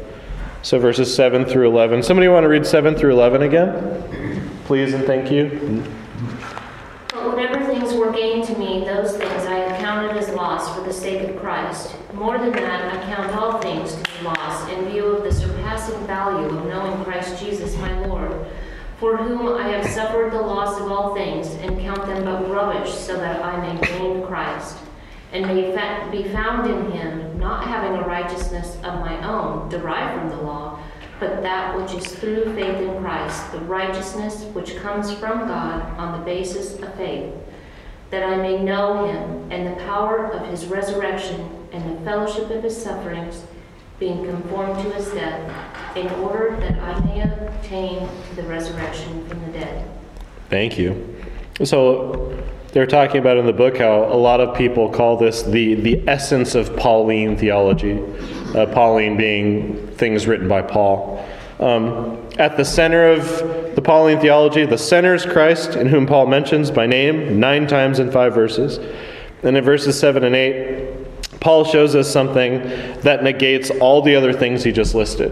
So verses 7 through 11. Somebody want to read 7 through 11 again? Please and thank you. Whatever things were gained to me, those things I have counted as loss for the sake of Christ. More than that, I count all things to be loss in view of the surpassing value of knowing Christ Jesus my Lord, for whom I have suffered the loss of all things, and count them but rubbish, so that I may gain Christ, and may be found in him, not having a righteousness of my own, derived from the law, but that which is through faith in Christ, the righteousness which comes from God on the basis of faith, that I may know him and the power of his resurrection and the fellowship of his sufferings, being conformed to his death, in order that I may obtain the resurrection from the dead. Thank you. So they're talking about in the book how a lot of people call this the, the essence of Pauline theology. Uh, Pauline being things written by Paul. Um, at the center of the Pauline theology, the center is Christ, in whom Paul mentions by name nine times in five verses. And in verses 7 and 8, Paul shows us something that negates all the other things he just listed.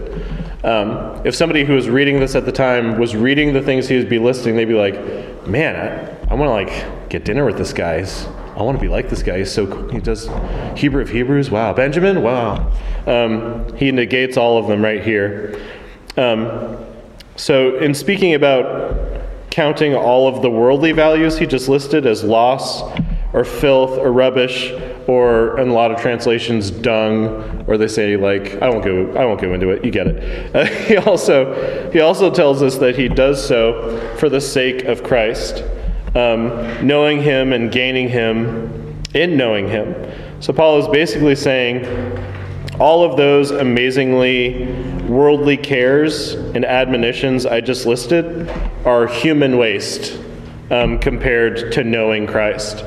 Um, if somebody who was reading this at the time was reading the things he would be listing, they'd be like, man, I, I want to like get dinner with this guy. I want to be like this guy. He's so cool. He does Hebrew of Hebrews. Wow. Benjamin. Wow. Um, he negates all of them right here. Um, so, in speaking about counting all of the worldly values he just listed as loss or filth or rubbish or in a lot of translations dung or they say like I won't go I won't go into it you get it uh, he also he also tells us that he does so for the sake of Christ um, knowing him and gaining him in knowing him so Paul is basically saying all of those amazingly worldly cares and admonitions I just listed are human waste um, compared to knowing Christ.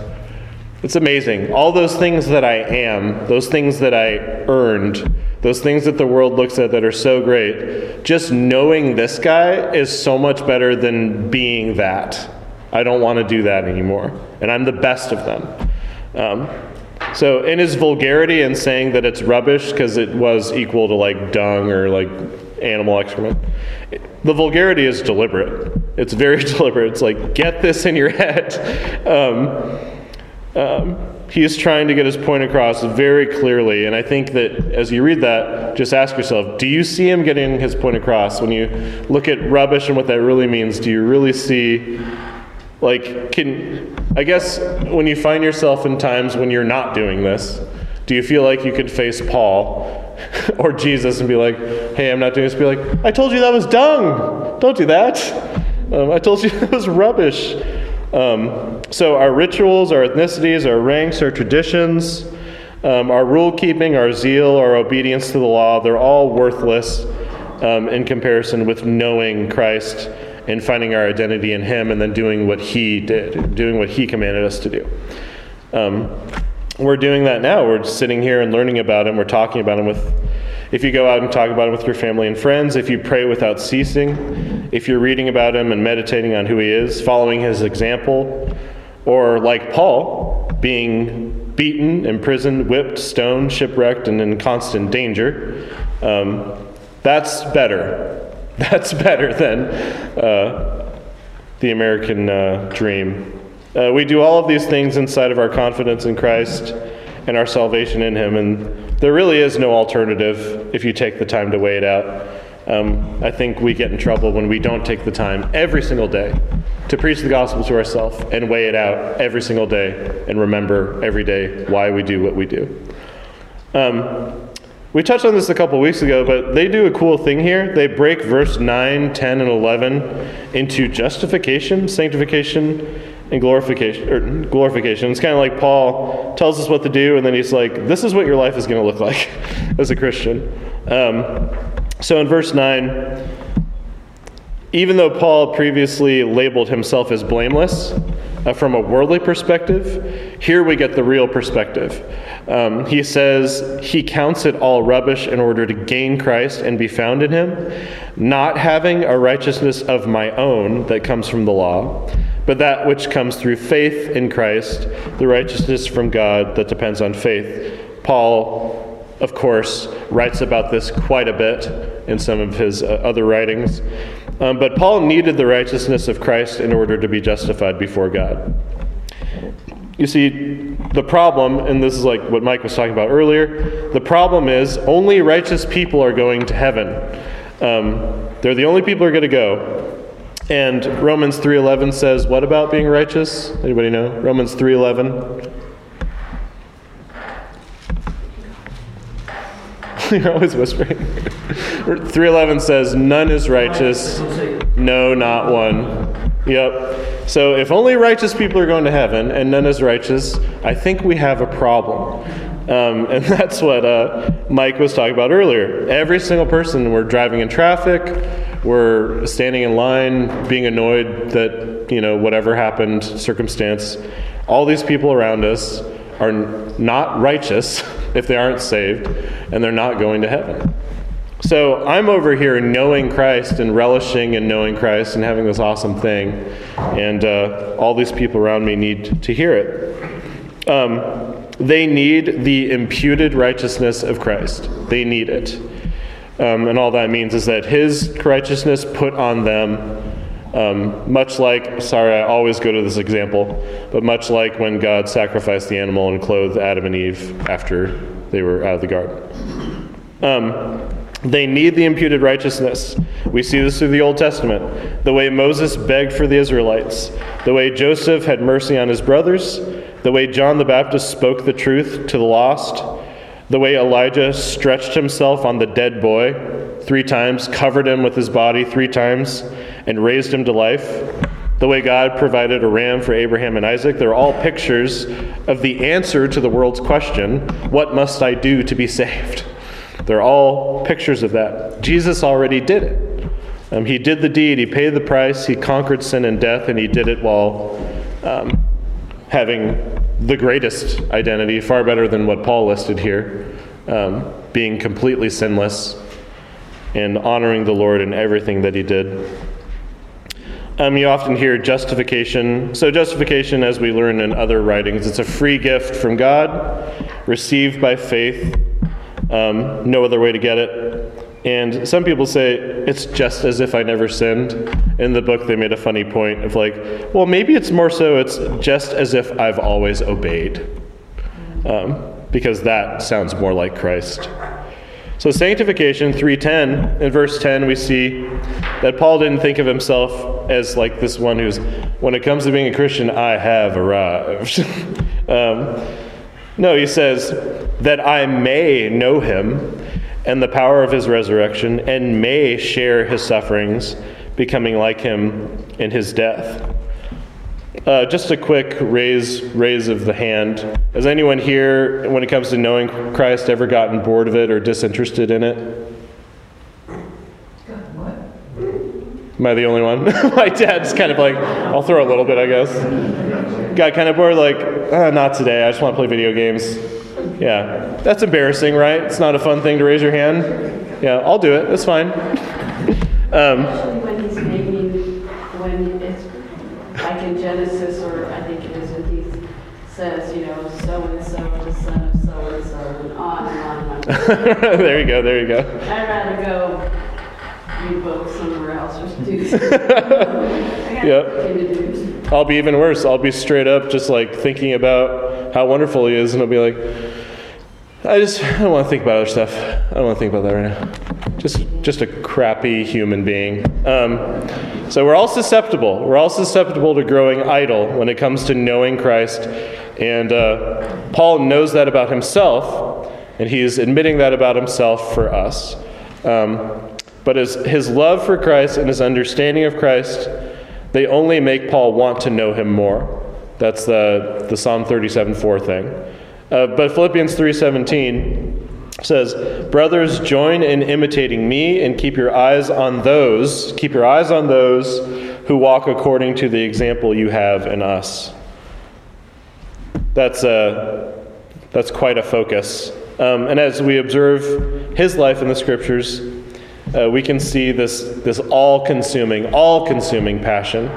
It's amazing. All those things that I am, those things that I earned, those things that the world looks at that are so great, just knowing this guy is so much better than being that. I don't want to do that anymore. And I'm the best of them. Um, so, in his vulgarity and saying that it's rubbish because it was equal to like dung or like animal excrement, the vulgarity is deliberate. It's very deliberate. It's like, get this in your head. Um, um, he is trying to get his point across very clearly. And I think that as you read that, just ask yourself do you see him getting his point across? When you look at rubbish and what that really means, do you really see like, can I guess when you find yourself in times when you're not doing this, do you feel like you could face Paul or Jesus and be like, "Hey, I'm not doing this"? Be like, "I told you that was dung. Don't do that. Um, I told you that was rubbish." Um, so our rituals, our ethnicities, our ranks, our traditions, um, our rule keeping, our zeal, our obedience to the law—they're all worthless um, in comparison with knowing Christ and finding our identity in Him and then doing what He did, doing what He commanded us to do. Um, we're doing that now. We're sitting here and learning about Him. We're talking about Him with, if you go out and talk about Him with your family and friends, if you pray without ceasing, if you're reading about Him and meditating on who He is, following His example, or like Paul, being beaten, imprisoned, whipped, stoned, shipwrecked, and in constant danger, um, that's better That's better than uh, the American uh, dream. Uh, we do all of these things inside of our confidence in Christ and our salvation in Him, and there really is no alternative if you take the time to weigh it out. Um, I think we get in trouble when we don't take the time every single day to preach the gospel to ourselves and weigh it out every single day and remember every day why we do what we do. Um, we touched on this a couple weeks ago, but they do a cool thing here. They break verse 9, 10, and 11 into justification, sanctification, and glorification. Or glorification. It's kind of like Paul tells us what to do, and then he's like, "This is what your life is going to look like as a Christian." Um, so in verse 9, even though Paul previously labeled himself as blameless, uh, from a worldly perspective, here we get the real perspective. Um, he says he counts it all rubbish in order to gain Christ and be found in him, not having a righteousness of my own that comes from the law, but that which comes through faith in Christ, the righteousness from God that depends on faith. Paul, of course, writes about this quite a bit in some of his uh, other writings. Um, but Paul needed the righteousness of Christ in order to be justified before God. You see, the problem, and this is like what Mike was talking about earlier, the problem is only righteous people are going to heaven. Um, they're the only people who are going to go. And Romans 3:11 says what about being righteous? Anybody know? Romans 3:11. You're always whispering. 3:11 says none is righteous. No, not one. Yep. So if only righteous people are going to heaven and none is righteous, I think we have a problem. Um, and that's what uh, Mike was talking about earlier. Every single person, we're driving in traffic, we're standing in line, being annoyed that, you know, whatever happened, circumstance, all these people around us are not righteous if they aren't saved, and they're not going to heaven. So I'm over here knowing Christ and relishing in knowing Christ and having this awesome thing, and uh, all these people around me need to hear it. Um, they need the imputed righteousness of Christ. They need it. Um, and all that means is that his righteousness put on them, um, much like, sorry, I always go to this example, but much like when God sacrificed the animal and clothed Adam and Eve after they were out of the garden. Um, they need the imputed righteousness. We see this through the Old Testament. The way Moses begged for the Israelites, the way Joseph had mercy on his brothers, the way John the Baptist spoke the truth to the lost, the way Elijah stretched himself on the dead boy three times, covered him with his body three times, and raised him to life, the way God provided a ram for Abraham and Isaac, they're all pictures of the answer to the world's question what must I do to be saved? They're all pictures of that. Jesus already did it. Um, he did the deed, he paid the price, he conquered sin and death, and he did it while um, having the greatest identity, far better than what Paul listed here, um, being completely sinless and honoring the Lord in everything that he did. Um, you often hear justification. So, justification, as we learn in other writings, it's a free gift from God, received by faith, um, no other way to get it. And some people say it's just as if I never sinned. In the book, they made a funny point of like, well, maybe it's more so it's just as if I've always obeyed. Um, because that sounds more like Christ. So sanctification 310 in verse 10 we see that Paul didn't think of himself as like this one who's when it comes to being a Christian I have arrived. um, no, he says that I may know him and the power of his resurrection, and may share his sufferings, becoming like him in his death. Uh, just a quick raise raise of the hand. Has anyone here, when it comes to knowing Christ, ever gotten bored of it or disinterested in it? What? Am I the only one? My dad's kind of like, I'll throw a little bit, I guess. Got kind of bored, like, oh, not today. I just want to play video games. Yeah, that's embarrassing, right? It's not a fun thing to raise your hand. Yeah, I'll do it. That's fine. Um, Especially when he's naming, when it's like in Genesis, or I think it is when he says, you know, so and so, the son of so and so, and on and on and on. there you go. There you go. I'd rather go read books somewhere else or do. yep. I'll be even worse. I'll be straight up just like thinking about how wonderful he is, and I'll be like, I just I don't want to think about other stuff. I don't want to think about that right now. Just just a crappy human being. Um, so we're all susceptible. We're all susceptible to growing idle when it comes to knowing Christ, and uh, Paul knows that about himself, and he's admitting that about himself for us. Um, but his, his love for Christ and his understanding of Christ, they only make Paul want to know him more. That's the, the Psalm 37 4 thing. Uh, but Philippians 3:17 says, "Brothers, join in imitating me and keep your eyes on those, keep your eyes on those who walk according to the example you have in us." That's a that's quite a focus. Um, and as we observe his life in the scriptures, uh, we can see this this all-consuming, all-consuming passion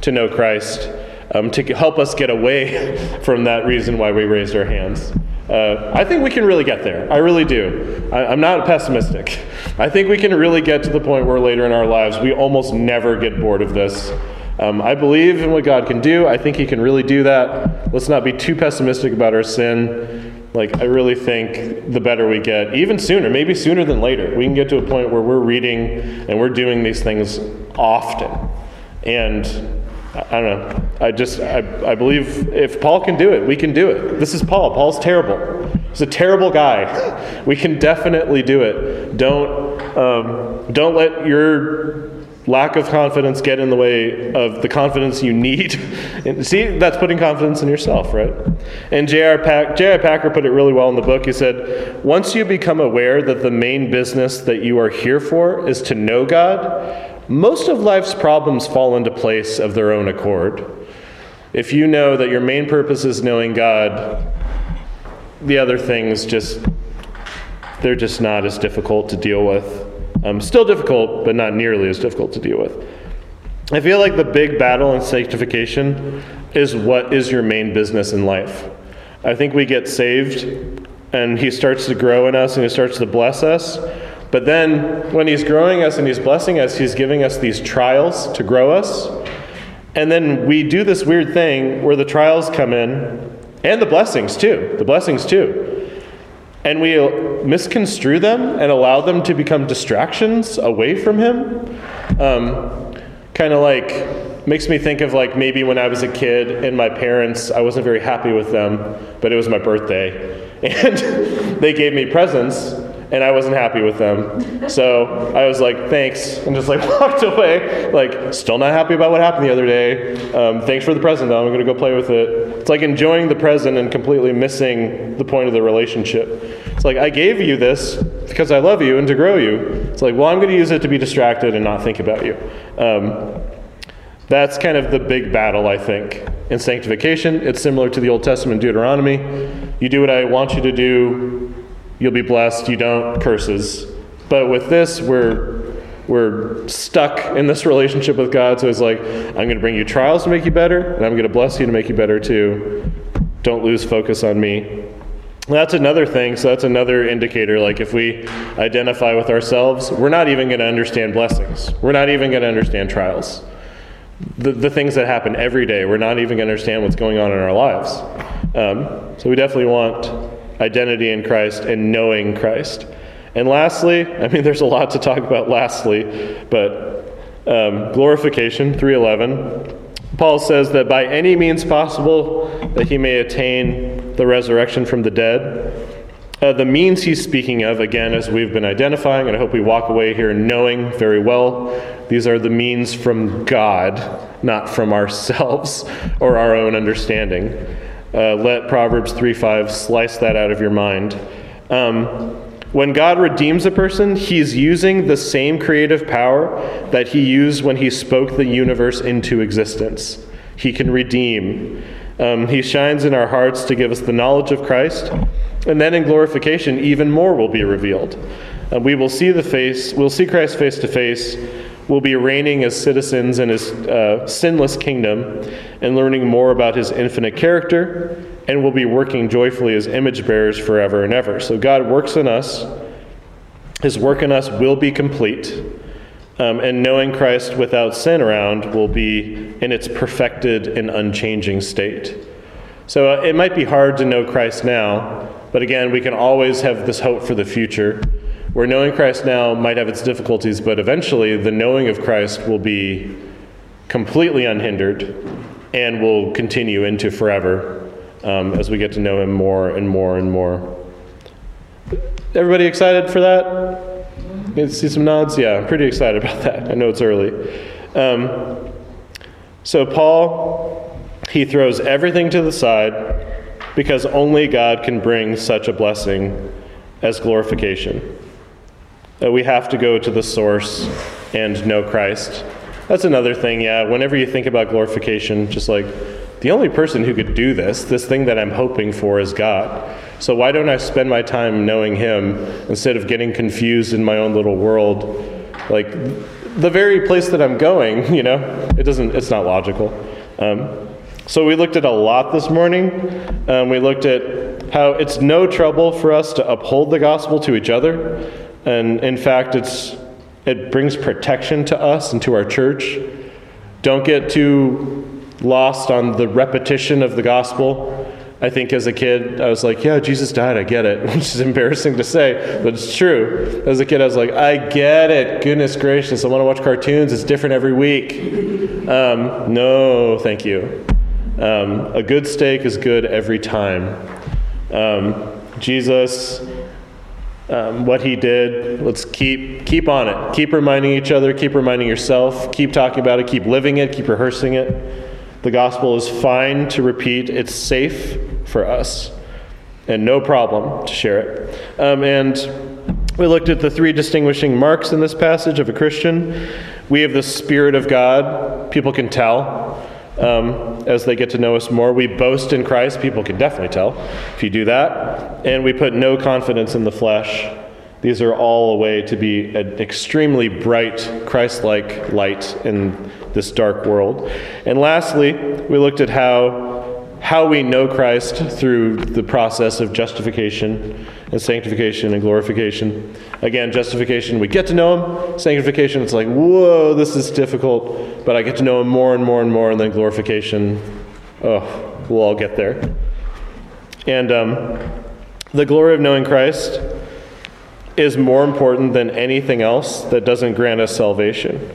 to know Christ um, to help us get away from that reason why we raised our hands. Uh, I think we can really get there. I really do. I, am not pessimistic. I think we can really get to the point where later in our lives we almost never get bored of this. Um, I believe in what God can do. I think He can really do that. Let's not be too pessimistic about our sin. Like, I really think the better we get, even sooner, maybe sooner than later, we can get to a point where we're reading and we're doing these things often. And I don't know. I just, I, I believe if Paul can do it, we can do it. This is Paul. Paul's terrible. He's a terrible guy. We can definitely do it. Don't, um, don't let your lack of confidence get in the way of the confidence you need. See, that's putting confidence in yourself, right? And J.I. Pack, Packer put it really well in the book. He said, Once you become aware that the main business that you are here for is to know God, most of life's problems fall into place of their own accord. If you know that your main purpose is knowing God, the other things just, they're just not as difficult to deal with. Um, still difficult, but not nearly as difficult to deal with. I feel like the big battle in sanctification is what is your main business in life. I think we get saved and He starts to grow in us and He starts to bless us. But then when He's growing us and He's blessing us, He's giving us these trials to grow us. And then we do this weird thing where the trials come in and the blessings too. The blessings too and we misconstrue them and allow them to become distractions away from Him. Um, kind of like makes me think of like maybe when I was a kid and my parents, I wasn't very happy with them, but it was my birthday, and they gave me presents, and I wasn't happy with them. So I was like, thanks, and just like walked away. Like, still not happy about what happened the other day. Um, thanks for the present, though. I'm going to go play with it. It's like enjoying the present and completely missing the point of the relationship. It's like, I gave you this because I love you and to grow you. It's like, well, I'm going to use it to be distracted and not think about you. Um, that's kind of the big battle, I think, in sanctification. It's similar to the Old Testament Deuteronomy. You do what I want you to do, you'll be blessed. You don't, curses. But with this, we're we're stuck in this relationship with God. So it's like, I'm going to bring you trials to make you better, and I'm going to bless you to make you better too. Don't lose focus on me. That's another thing. So that's another indicator. Like if we identify with ourselves, we're not even going to understand blessings. We're not even going to understand trials. The, the things that happen every day, we're not even going to understand what's going on in our lives. Um, so we definitely want identity in Christ and knowing Christ. And lastly, I mean, there's a lot to talk about lastly, but um, glorification, 311. Paul says that by any means possible that he may attain the resurrection from the dead. Uh, the means he's speaking of, again, as we've been identifying, and I hope we walk away here knowing very well, these are the means from God, not from ourselves or our own understanding. Uh, let Proverbs 3 5 slice that out of your mind. Um, when God redeems a person, he's using the same creative power that he used when he spoke the universe into existence. He can redeem. Um, he shines in our hearts to give us the knowledge of Christ. And then in glorification, even more will be revealed. Uh, we will see the face, we'll see Christ face to face will be reigning as citizens in his uh, sinless kingdom and learning more about his infinite character, and will be working joyfully as image bearers forever and ever. So God works in us, his work in us will be complete. Um, and knowing Christ without sin around will be in its perfected and unchanging state. So uh, it might be hard to know Christ now, but again, we can always have this hope for the future where knowing Christ now might have its difficulties, but eventually the knowing of Christ will be completely unhindered and will continue into forever um, as we get to know Him more and more and more. Everybody excited for that? You see some nods? Yeah, I'm pretty excited about that. I know it's early. Um, so, Paul, he throws everything to the side because only God can bring such a blessing as glorification we have to go to the source and know Christ. That's another thing, yeah. Whenever you think about glorification, just like the only person who could do this, this thing that I'm hoping for, is God. So why don't I spend my time knowing Him instead of getting confused in my own little world? Like the very place that I'm going, you know, it doesn't. It's not logical. Um, so we looked at a lot this morning. Um, we looked at how it's no trouble for us to uphold the gospel to each other. And in fact, it's, it brings protection to us and to our church. Don't get too lost on the repetition of the gospel. I think as a kid, I was like, yeah, Jesus died, I get it, which is embarrassing to say, but it's true. As a kid, I was like, I get it, goodness gracious, I want to watch cartoons, it's different every week. Um, no, thank you. Um, a good steak is good every time. Um, Jesus, um, what he did, let's keep, keep on it. Keep reminding each other, keep reminding yourself, keep talking about it, keep living it, keep rehearsing it. The gospel is fine to repeat, it's safe for us, and no problem to share it. Um, and we looked at the three distinguishing marks in this passage of a Christian. We have the Spirit of God, people can tell. Um, as they get to know us more, we boast in Christ. People can definitely tell if you do that. And we put no confidence in the flesh. These are all a way to be an extremely bright, Christ like light in this dark world. And lastly, we looked at how how we know Christ through the process of justification and sanctification and glorification. Again, justification, we get to know Him. Sanctification, it's like, whoa, this is difficult, but I get to know Him more and more and more. And then glorification, oh, we'll all get there. And um, the glory of knowing Christ is more important than anything else that doesn't grant us salvation.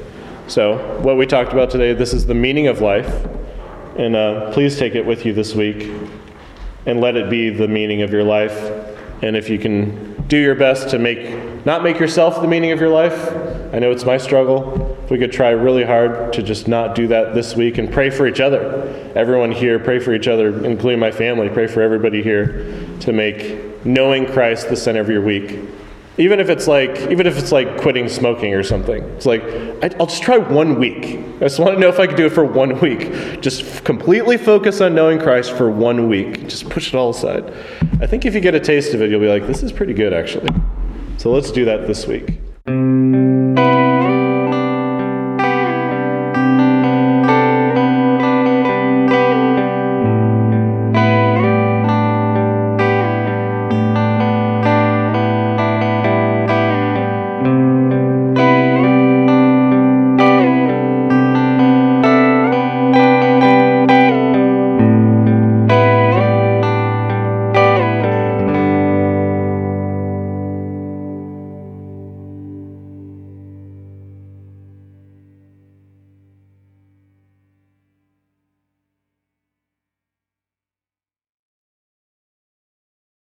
So, what we talked about today, this is the meaning of life. And uh, please take it with you this week and let it be the meaning of your life. And if you can do your best to make not make yourself the meaning of your life, I know it's my struggle. If we could try really hard to just not do that this week and pray for each other. Everyone here, pray for each other, including my family. Pray for everybody here to make knowing Christ the center of your week. Even if it's like, even if it's like quitting smoking or something, it's like I, will just try one week. I just want to know if I can do it for one week. Just completely focus on knowing Christ for one week. Just push it all aside. I think if you get a taste of it, you'll be like, this is pretty good, actually. So let's do that this week.